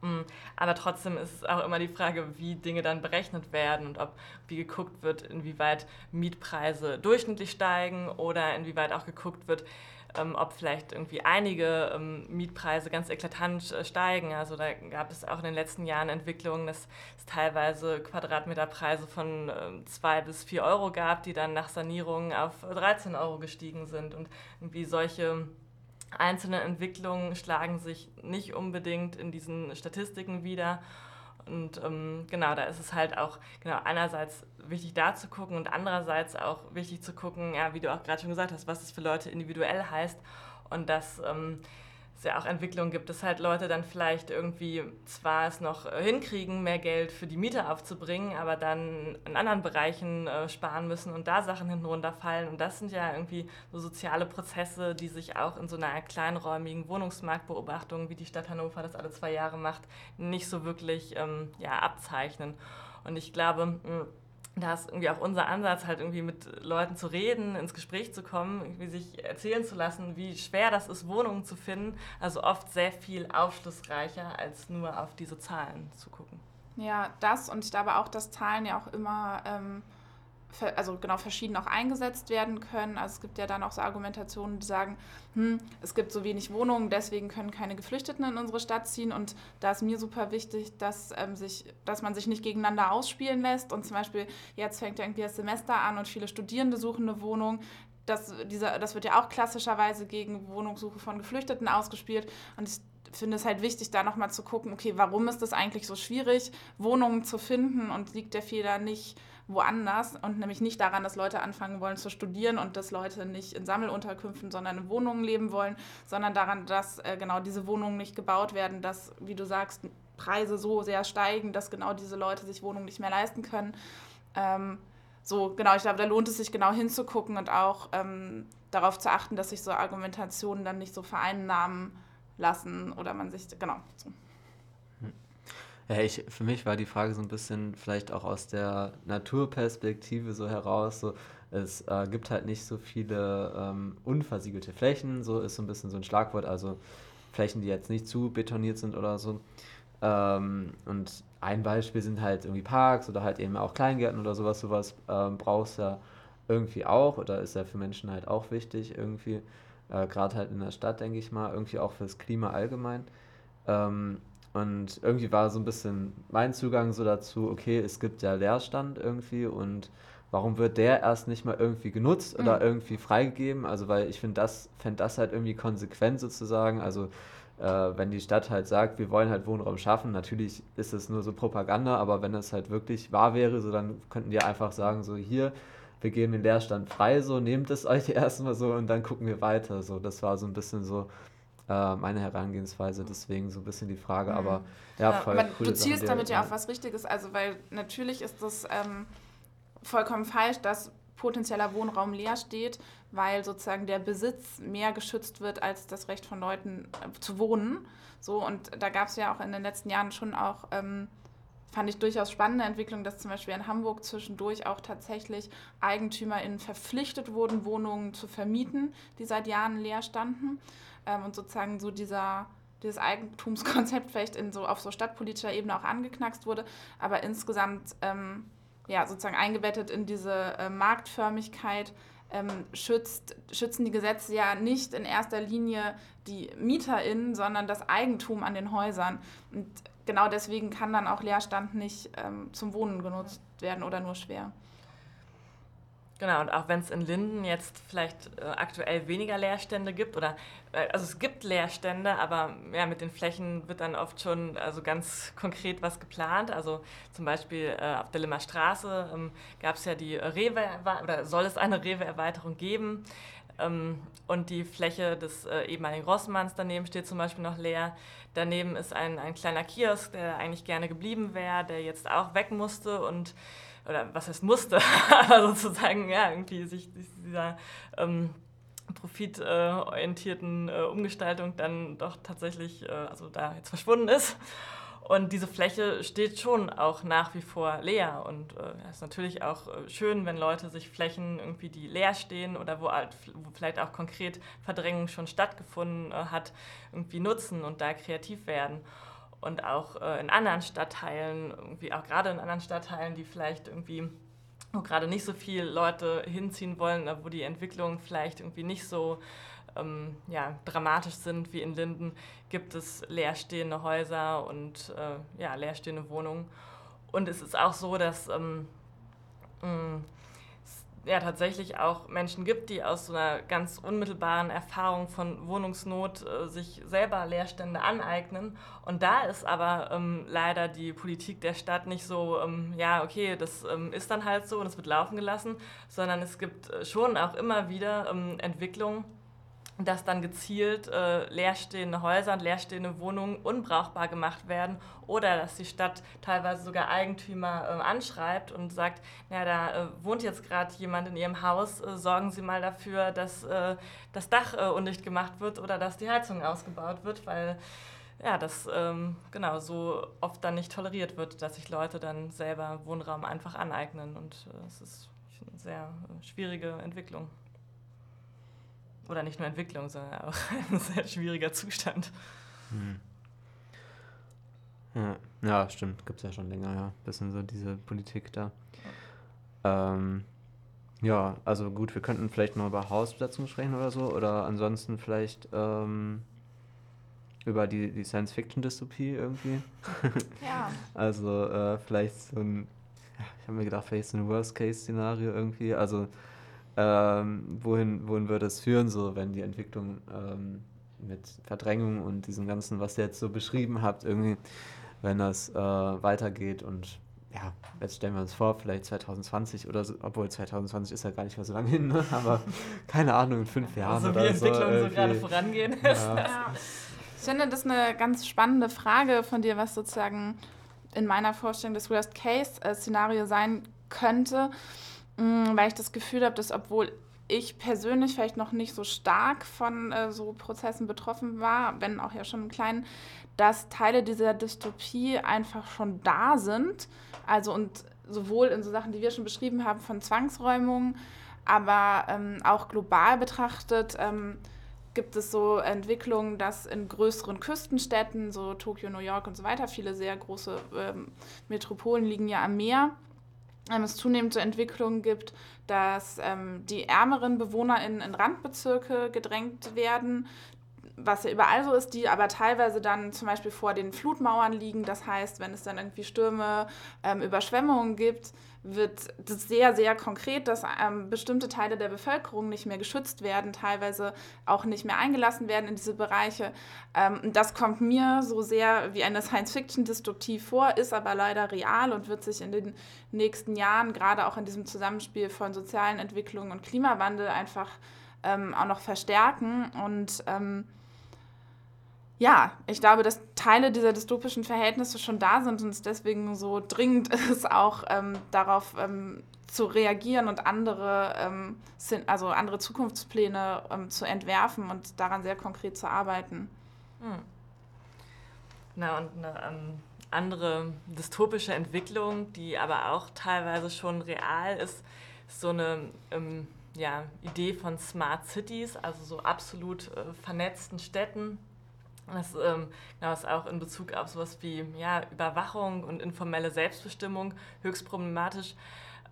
Mm, aber trotzdem ist es auch immer die Frage, wie Dinge dann berechnet werden und ob wie geguckt wird, inwieweit Mietpreise durchschnittlich steigen oder inwieweit auch geguckt wird, ähm, ob vielleicht irgendwie einige ähm, Mietpreise ganz eklatant äh, steigen. Also da gab es auch in den letzten Jahren Entwicklungen, dass es teilweise Quadratmeterpreise von äh, 2 bis 4 Euro gab, die dann nach Sanierung auf 13 Euro gestiegen sind. Und irgendwie solche einzelnen Entwicklungen schlagen sich nicht unbedingt in diesen Statistiken wieder. Und ähm, genau, da ist es halt auch genau einerseits wichtig da zu gucken und andererseits auch wichtig zu gucken, ja, wie du auch gerade schon gesagt hast, was es für Leute individuell heißt und dass ähm, es ja auch Entwicklungen gibt, dass halt Leute dann vielleicht irgendwie zwar es noch hinkriegen, mehr Geld für die Miete aufzubringen, aber dann in anderen Bereichen äh, sparen müssen und da Sachen hinten runterfallen. Und das sind ja irgendwie so soziale Prozesse, die sich auch in so einer kleinräumigen Wohnungsmarktbeobachtung, wie die Stadt Hannover das alle zwei Jahre macht, nicht so wirklich ähm, ja, abzeichnen. Und ich glaube, da ist irgendwie auch unser Ansatz, halt irgendwie mit Leuten zu reden, ins Gespräch zu kommen, irgendwie sich erzählen zu lassen, wie schwer das ist, Wohnungen zu finden. Also oft sehr viel aufschlussreicher, als nur auf diese Zahlen zu gucken. Ja, das und ich glaube auch, dass Zahlen ja auch immer ähm, also genau verschieden auch eingesetzt werden können. Also es gibt ja dann auch so Argumentationen, die sagen, hm, es gibt so wenig Wohnungen, deswegen können keine Geflüchteten in unsere Stadt ziehen. Und da ist mir super wichtig, dass, ähm, sich, dass man sich nicht gegeneinander ausspielen lässt. Und zum Beispiel, jetzt fängt ja irgendwie das Semester an und viele Studierende suchen eine Wohnung. Das, dieser, das wird ja auch klassischerweise gegen Wohnungssuche von Geflüchteten ausgespielt. Und ich finde es halt wichtig, da nochmal zu gucken, okay, warum ist es eigentlich so schwierig, Wohnungen zu finden und liegt der Fehler nicht woanders und nämlich nicht daran, dass Leute anfangen wollen zu studieren und dass Leute nicht in Sammelunterkünften, sondern in Wohnungen leben wollen, sondern daran, dass äh, genau diese Wohnungen nicht gebaut werden, dass, wie du sagst, Preise so sehr steigen, dass genau diese Leute sich Wohnungen nicht mehr leisten können. Ähm, so, genau, ich glaube, da lohnt es sich genau hinzugucken und auch ähm, darauf zu achten, dass sich so Argumentationen dann nicht so vereinnahmen lassen oder man sich, genau. So. Ja, ich, für mich war die Frage so ein bisschen vielleicht auch aus der Naturperspektive so heraus. So, es äh, gibt halt nicht so viele ähm, unversiegelte Flächen, so ist so ein bisschen so ein Schlagwort, also Flächen, die jetzt nicht zu betoniert sind oder so. Ähm, und ein Beispiel sind halt irgendwie Parks oder halt eben auch Kleingärten oder sowas. Sowas ähm, brauchst du ja irgendwie auch oder ist ja für Menschen halt auch wichtig irgendwie. Äh, Gerade halt in der Stadt, denke ich mal, irgendwie auch fürs Klima allgemein. Ähm, und irgendwie war so ein bisschen mein Zugang so dazu, okay, es gibt ja Leerstand irgendwie und warum wird der erst nicht mal irgendwie genutzt oder mhm. irgendwie freigegeben? Also weil ich finde das, fände das halt irgendwie konsequent sozusagen. Also äh, wenn die Stadt halt sagt, wir wollen halt Wohnraum schaffen, natürlich ist es nur so Propaganda, aber wenn es halt wirklich wahr wäre, so dann könnten die einfach sagen, so hier, wir geben den Leerstand frei, so nehmt es euch erstmal so und dann gucken wir weiter. So, das war so ein bisschen so äh, meine Herangehensweise, deswegen so ein bisschen die Frage, aber ja, voll ja, cool. Du zielst damit ja auf was Richtiges, also weil natürlich ist das ähm, vollkommen falsch, dass potenzieller Wohnraum leer steht, weil sozusagen der Besitz mehr geschützt wird als das Recht von Leuten äh, zu wohnen. So, und da gab es ja auch in den letzten Jahren schon auch, ähm, fand ich durchaus spannende Entwicklung, dass zum Beispiel in Hamburg zwischendurch auch tatsächlich EigentümerInnen verpflichtet wurden, Wohnungen zu vermieten, die seit Jahren leer standen. Ähm, und sozusagen so dieser dieses Eigentumskonzept vielleicht in so auf so stadtpolitischer Ebene auch angeknackst wurde, aber insgesamt ähm, ja, sozusagen eingebettet in diese äh, Marktförmigkeit ähm, schützt, schützen die Gesetze ja nicht in erster Linie die MieterInnen, sondern das Eigentum an den Häusern. Und genau deswegen kann dann auch Leerstand nicht ähm, zum Wohnen genutzt werden oder nur schwer. Genau, und auch wenn es in Linden jetzt vielleicht äh, aktuell weniger Leerstände gibt oder äh, also es gibt Leerstände, aber ja, mit den Flächen wird dann oft schon also ganz konkret was geplant. Also zum Beispiel äh, auf der Limmer Straße ähm, gab es ja die Rewe oder soll es eine Rewe-Erweiterung geben. Ähm, und die Fläche des äh, ehemaligen Rossmanns daneben steht zum Beispiel noch leer. Daneben ist ein, ein kleiner Kiosk, der eigentlich gerne geblieben wäre, der jetzt auch weg musste und oder was heißt musste, aber sozusagen, ja, irgendwie sich dieser ähm, profitorientierten äh, Umgestaltung dann doch tatsächlich, äh, also da jetzt verschwunden ist. Und diese Fläche steht schon auch nach wie vor leer. Und es äh, ist natürlich auch äh, schön, wenn Leute sich Flächen irgendwie, die leer stehen oder wo, halt, wo vielleicht auch konkret Verdrängung schon stattgefunden äh, hat, irgendwie nutzen und da kreativ werden und auch äh, in anderen Stadtteilen, irgendwie auch gerade in anderen Stadtteilen, die vielleicht irgendwie wo gerade nicht so viele Leute hinziehen wollen, wo die Entwicklungen vielleicht irgendwie nicht so ähm, ja, dramatisch sind wie in Linden, gibt es leerstehende Häuser und äh, ja, leerstehende Wohnungen. Und es ist auch so, dass ähm, mh, ja tatsächlich auch Menschen gibt, die aus so einer ganz unmittelbaren Erfahrung von Wohnungsnot äh, sich selber Leerstände aneignen. Und da ist aber ähm, leider die Politik der Stadt nicht so, ähm, ja, okay, das ähm, ist dann halt so und es wird laufen gelassen, sondern es gibt äh, schon auch immer wieder ähm, Entwicklungen, dass dann gezielt äh, leerstehende Häuser und leerstehende Wohnungen unbrauchbar gemacht werden oder dass die Stadt teilweise sogar Eigentümer äh, anschreibt und sagt, na, da äh, wohnt jetzt gerade jemand in ihrem Haus, äh, sorgen Sie mal dafür, dass äh, das Dach äh, undicht gemacht wird oder dass die Heizung ausgebaut wird, weil ja, das ähm, genau so oft dann nicht toleriert wird, dass sich Leute dann selber Wohnraum einfach aneignen und es ist eine sehr schwierige Entwicklung. Oder nicht nur Entwicklung, sondern auch ein sehr schwieriger Zustand. Hm. Ja, ja, stimmt. Gibt es ja schon länger, ja. Bisschen so diese Politik da. Ähm, ja, also gut, wir könnten vielleicht noch über Hausbesetzung sprechen oder so. Oder ansonsten vielleicht ähm, über die, die Science-Fiction-Dystopie irgendwie. Ja. also äh, vielleicht so ein, ich habe mir gedacht, vielleicht so ein Worst-Case-Szenario irgendwie. Also ähm, wohin, wohin würde es führen, so wenn die Entwicklung ähm, mit Verdrängung und diesem Ganzen, was ihr jetzt so beschrieben habt, irgendwie, wenn das äh, weitergeht und ja, jetzt stellen wir uns vor, vielleicht 2020 oder so, obwohl 2020 ist ja gar nicht mehr so lange hin, ne? aber keine Ahnung, in fünf Jahren also oder wie Entwicklungen so, so gerade vorangehen. Ja. ja. Ich finde das eine ganz spannende Frage von dir, was sozusagen in meiner Vorstellung das Worst-Case-Szenario sein könnte. Mm, weil ich das Gefühl habe, dass obwohl ich persönlich vielleicht noch nicht so stark von äh, so Prozessen betroffen war, wenn auch ja schon im Kleinen, dass Teile dieser Dystopie einfach schon da sind. Also und sowohl in so Sachen, die wir schon beschrieben haben, von Zwangsräumungen, aber ähm, auch global betrachtet ähm, gibt es so Entwicklungen, dass in größeren Küstenstädten, so Tokio, New York und so weiter, viele sehr große ähm, Metropolen liegen ja am Meer, es zunehmend so Entwicklungen gibt, dass ähm, die ärmeren BewohnerInnen in Randbezirke gedrängt werden, was ja überall so ist, die aber teilweise dann zum Beispiel vor den Flutmauern liegen. Das heißt, wenn es dann irgendwie Stürme, ähm, Überschwemmungen gibt, wird das sehr, sehr konkret, dass ähm, bestimmte Teile der Bevölkerung nicht mehr geschützt werden, teilweise auch nicht mehr eingelassen werden in diese Bereiche. Ähm, das kommt mir so sehr wie eine Science-Fiction-Dystopie vor, ist aber leider real und wird sich in den nächsten Jahren, gerade auch in diesem Zusammenspiel von sozialen Entwicklungen und Klimawandel, einfach ähm, auch noch verstärken. Und ähm, ja, ich glaube, dass Teile dieser dystopischen Verhältnisse schon da sind und es deswegen so dringend ist, auch ähm, darauf ähm, zu reagieren und andere, ähm, also andere Zukunftspläne ähm, zu entwerfen und daran sehr konkret zu arbeiten. Hm. Na, und eine ähm, andere dystopische Entwicklung, die aber auch teilweise schon real ist, ist so eine ähm, ja, Idee von Smart Cities, also so absolut äh, vernetzten Städten das ähm, genau, ist auch in Bezug auf sowas wie ja, Überwachung und informelle Selbstbestimmung höchst problematisch,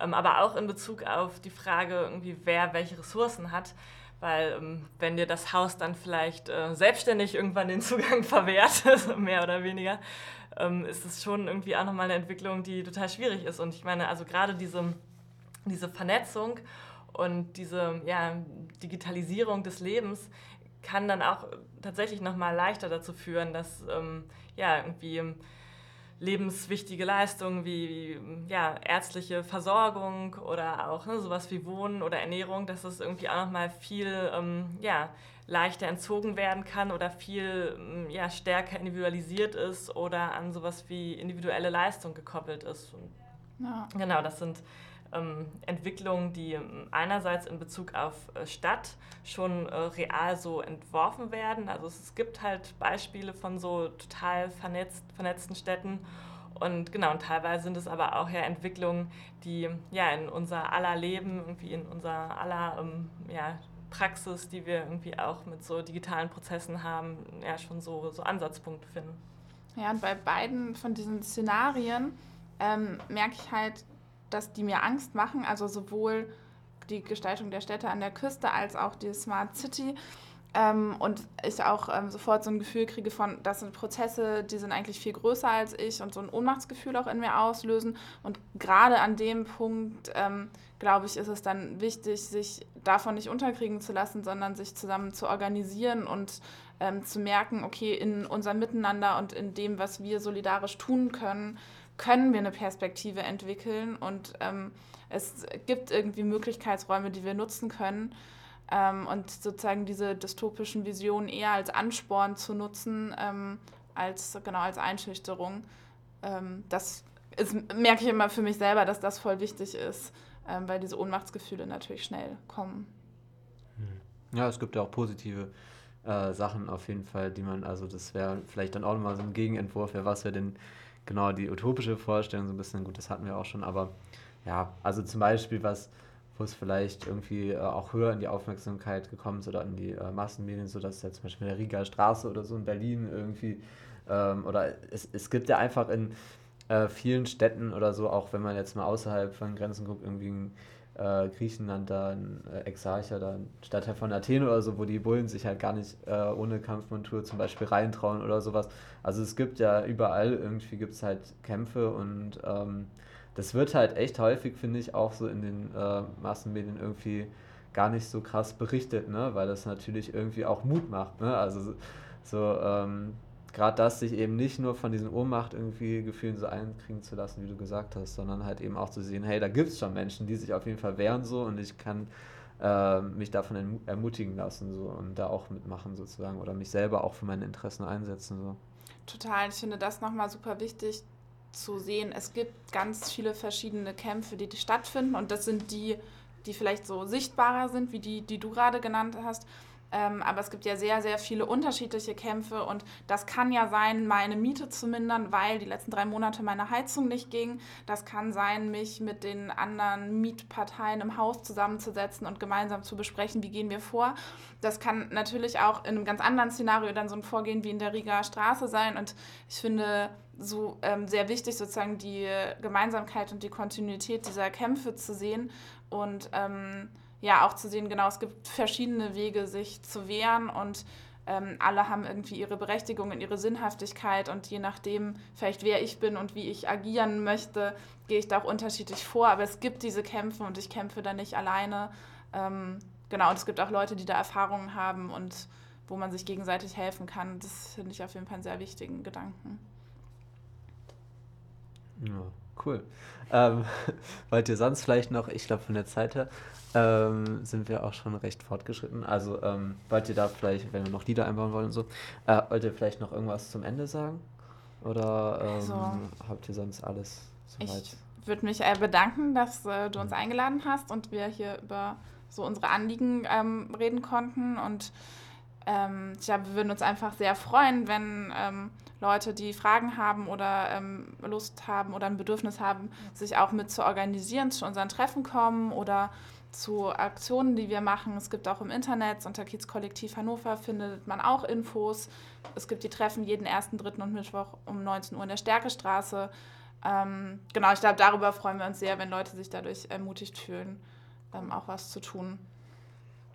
ähm, aber auch in Bezug auf die Frage, irgendwie, wer welche Ressourcen hat. Weil ähm, wenn dir das Haus dann vielleicht äh, selbstständig irgendwann den Zugang verwehrt, mehr oder weniger, ähm, ist es schon irgendwie auch nochmal eine Entwicklung, die total schwierig ist. Und ich meine, also gerade diese, diese Vernetzung und diese ja, Digitalisierung des Lebens kann dann auch tatsächlich noch mal leichter dazu führen, dass ähm, ja, irgendwie lebenswichtige Leistungen wie ja, ärztliche Versorgung oder auch ne, sowas wie Wohnen oder Ernährung, dass es irgendwie auch noch mal viel ähm, ja, leichter entzogen werden kann oder viel ähm, ja, stärker individualisiert ist oder an sowas wie individuelle Leistung gekoppelt ist. Ja. Genau, das sind Entwicklungen, die ähm, einerseits in Bezug auf äh, Stadt schon äh, real so entworfen werden. Also es, es, gibt halt Beispiele von so total vernetzt, vernetzten Städten. Und genau, und teilweise sind es aber auch ja Entwicklungen, die ja in unser aller Leben, irgendwie in unser aller ähm, ja, Praxis, die wir irgendwie auch mit so digitalen Prozessen haben, ja schon so, so Ansatzpunkte finden. Ja, und bei beiden von diesen Szenarien ähm, merke ich halt, dass die mir Angst machen, also sowohl die Gestaltung der Städte an der Küste als auch die Smart City. Ähm, und ich auch ähm, sofort so ein Gefühl kriege von, das sind Prozesse, die sind eigentlich viel größer als ich und so ein Ohnmachtsgefühl auch in mir auslösen. Und gerade an dem Punkt, ähm, glaube ich, ist es dann wichtig, sich davon nicht unterkriegen zu lassen, sondern sich zusammen zu organisieren und ähm, zu merken, okay, in unserem Miteinander und in dem, was wir solidarisch tun können, können wir eine Perspektive entwickeln und ähm, es gibt irgendwie Möglichkeitsräume, die wir nutzen können. Ähm, und sozusagen diese dystopischen Visionen eher als Ansporn zu nutzen, ähm, als genau als Einschüchterung. Ähm, das ist, merke ich immer für mich selber, dass das voll wichtig ist, ähm, weil diese Ohnmachtsgefühle natürlich schnell kommen. Hm. Ja, es gibt ja auch positive äh, Sachen auf jeden Fall, die man, also das wäre vielleicht dann auch nochmal so ein Gegenentwurf, ja, was wäre denn genau die utopische Vorstellung so ein bisschen, gut, das hatten wir auch schon, aber ja, also zum Beispiel was, wo es vielleicht irgendwie äh, auch höher in die Aufmerksamkeit gekommen ist oder in die äh, Massenmedien, so dass zum Beispiel in der Riga Straße oder so in Berlin irgendwie ähm, oder es, es gibt ja einfach in äh, vielen Städten oder so, auch wenn man jetzt mal außerhalb von Grenzen guckt, irgendwie ein äh, Griechenland da ein äh, Exarcher, da ein Stadtteil von Athen oder so, wo die Bullen sich halt gar nicht äh, ohne Kampfmontur zum Beispiel reintrauen oder sowas. Also es gibt ja überall irgendwie gibt es halt Kämpfe und ähm, das wird halt echt häufig, finde ich, auch so in den äh, Massenmedien irgendwie gar nicht so krass berichtet, ne? weil das natürlich irgendwie auch Mut macht. Ne? Also so, ähm, gerade das, sich eben nicht nur von diesen Ohnmacht irgendwie Gefühlen so einkriegen zu lassen, wie du gesagt hast, sondern halt eben auch zu sehen, hey, da gibt es schon Menschen, die sich auf jeden Fall wehren so und ich kann äh, mich davon ermutigen lassen so und da auch mitmachen sozusagen oder mich selber auch für meine Interessen einsetzen so. Total, ich finde das nochmal super wichtig zu sehen. Es gibt ganz viele verschiedene Kämpfe, die stattfinden und das sind die, die vielleicht so sichtbarer sind, wie die, die du gerade genannt hast. Ähm, aber es gibt ja sehr, sehr viele unterschiedliche Kämpfe und das kann ja sein, meine Miete zu mindern, weil die letzten drei Monate meine Heizung nicht ging. Das kann sein, mich mit den anderen Mietparteien im Haus zusammenzusetzen und gemeinsam zu besprechen, wie gehen wir vor. Das kann natürlich auch in einem ganz anderen Szenario dann so ein Vorgehen wie in der Riga Straße sein und ich finde so ähm, sehr wichtig, sozusagen die Gemeinsamkeit und die Kontinuität dieser Kämpfe zu sehen und ähm, ja auch zu sehen, genau, es gibt verschiedene Wege, sich zu wehren und ähm, alle haben irgendwie ihre Berechtigung und ihre Sinnhaftigkeit und je nachdem, vielleicht wer ich bin und wie ich agieren möchte, gehe ich da auch unterschiedlich vor. Aber es gibt diese Kämpfe und ich kämpfe da nicht alleine. Ähm, genau, und es gibt auch Leute, die da Erfahrungen haben und wo man sich gegenseitig helfen kann. Das finde ich auf jeden Fall einen sehr wichtigen Gedanken. Ja, cool. Ähm, wollt ihr sonst vielleicht noch, ich glaube von der Zeit her, ähm, sind wir auch schon recht fortgeschritten. Also ähm, wollt ihr da vielleicht, wenn wir noch Lieder einbauen wollen und so, äh, wollt ihr vielleicht noch irgendwas zum Ende sagen? Oder ähm, also, habt ihr sonst alles soweit? Ich würde mich äh, bedanken, dass äh, du uns mhm. eingeladen hast und wir hier über so unsere Anliegen ähm, reden konnten. Und ähm, ich glaube, wir würden uns einfach sehr freuen, wenn ähm, Leute, die Fragen haben oder ähm, Lust haben oder ein Bedürfnis haben, sich auch mit zu organisieren, zu unseren Treffen kommen oder zu Aktionen, die wir machen. Es gibt auch im Internet, unter Kiezkollektiv Hannover findet man auch Infos. Es gibt die Treffen jeden ersten, dritten und Mittwoch um 19 Uhr in der Stärkestraße. Ähm, genau, ich glaube, darüber freuen wir uns sehr, wenn Leute sich dadurch ermutigt fühlen, ähm, auch was zu tun.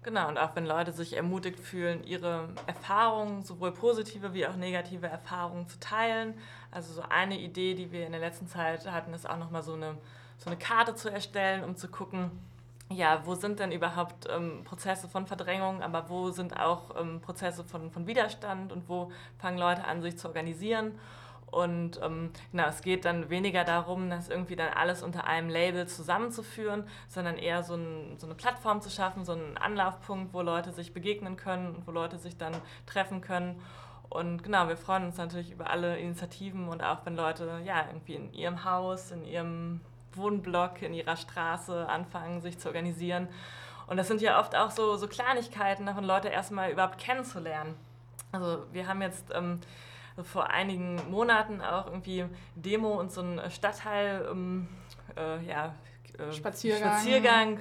Genau, und auch wenn Leute sich ermutigt fühlen, ihre Erfahrungen, sowohl positive wie auch negative Erfahrungen zu teilen. Also so eine Idee, die wir in der letzten Zeit hatten, ist auch nochmal so eine, so eine Karte zu erstellen, um zu gucken, ja, wo sind denn überhaupt ähm, Prozesse von Verdrängung, aber wo sind auch ähm, Prozesse von, von Widerstand und wo fangen Leute an, sich zu organisieren. Und ähm, genau, es geht dann weniger darum, das irgendwie dann alles unter einem Label zusammenzuführen, sondern eher so, ein, so eine Plattform zu schaffen, so einen Anlaufpunkt, wo Leute sich begegnen können und wo Leute sich dann treffen können. Und genau, wir freuen uns natürlich über alle Initiativen und auch wenn Leute ja irgendwie in ihrem Haus, in ihrem Wohnblock in ihrer Straße anfangen, sich zu organisieren. Und das sind ja oft auch so, so Kleinigkeiten, davon Leute erstmal überhaupt kennenzulernen. Also wir haben jetzt ähm, vor einigen Monaten auch irgendwie Demo und so einen Stadtteil ähm, äh, ja, äh, Spaziergang. Spaziergang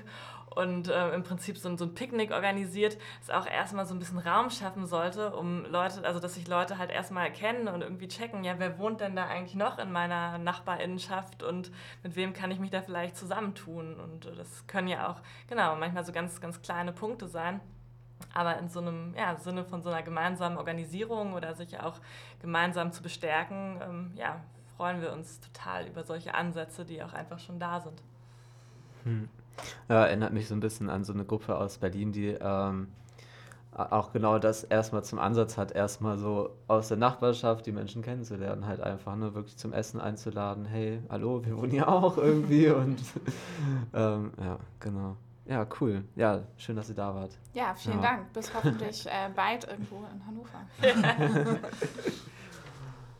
und äh, im Prinzip so, so ein Picknick organisiert, das auch erstmal so ein bisschen Raum schaffen sollte, um Leute, also dass sich Leute halt erstmal erkennen und irgendwie checken, ja, wer wohnt denn da eigentlich noch in meiner Nachbarinnenschaft und mit wem kann ich mich da vielleicht zusammentun? Und äh, das können ja auch, genau, manchmal so ganz, ganz kleine Punkte sein. Aber in so einem ja, Sinne von so einer gemeinsamen Organisierung oder sich auch gemeinsam zu bestärken, ähm, ja, freuen wir uns total über solche Ansätze, die auch einfach schon da sind. Hm. Ja, erinnert mich so ein bisschen an so eine Gruppe aus Berlin, die ähm, auch genau das erstmal zum Ansatz hat, erstmal so aus der Nachbarschaft die Menschen kennenzulernen, halt einfach, ne, wirklich zum Essen einzuladen, hey, hallo, wir wohnen hier auch irgendwie und ähm, ja, genau. Ja, cool. Ja, schön, dass ihr da wart. Ja, vielen ja. Dank. Bis hoffentlich äh, bald irgendwo in Hannover.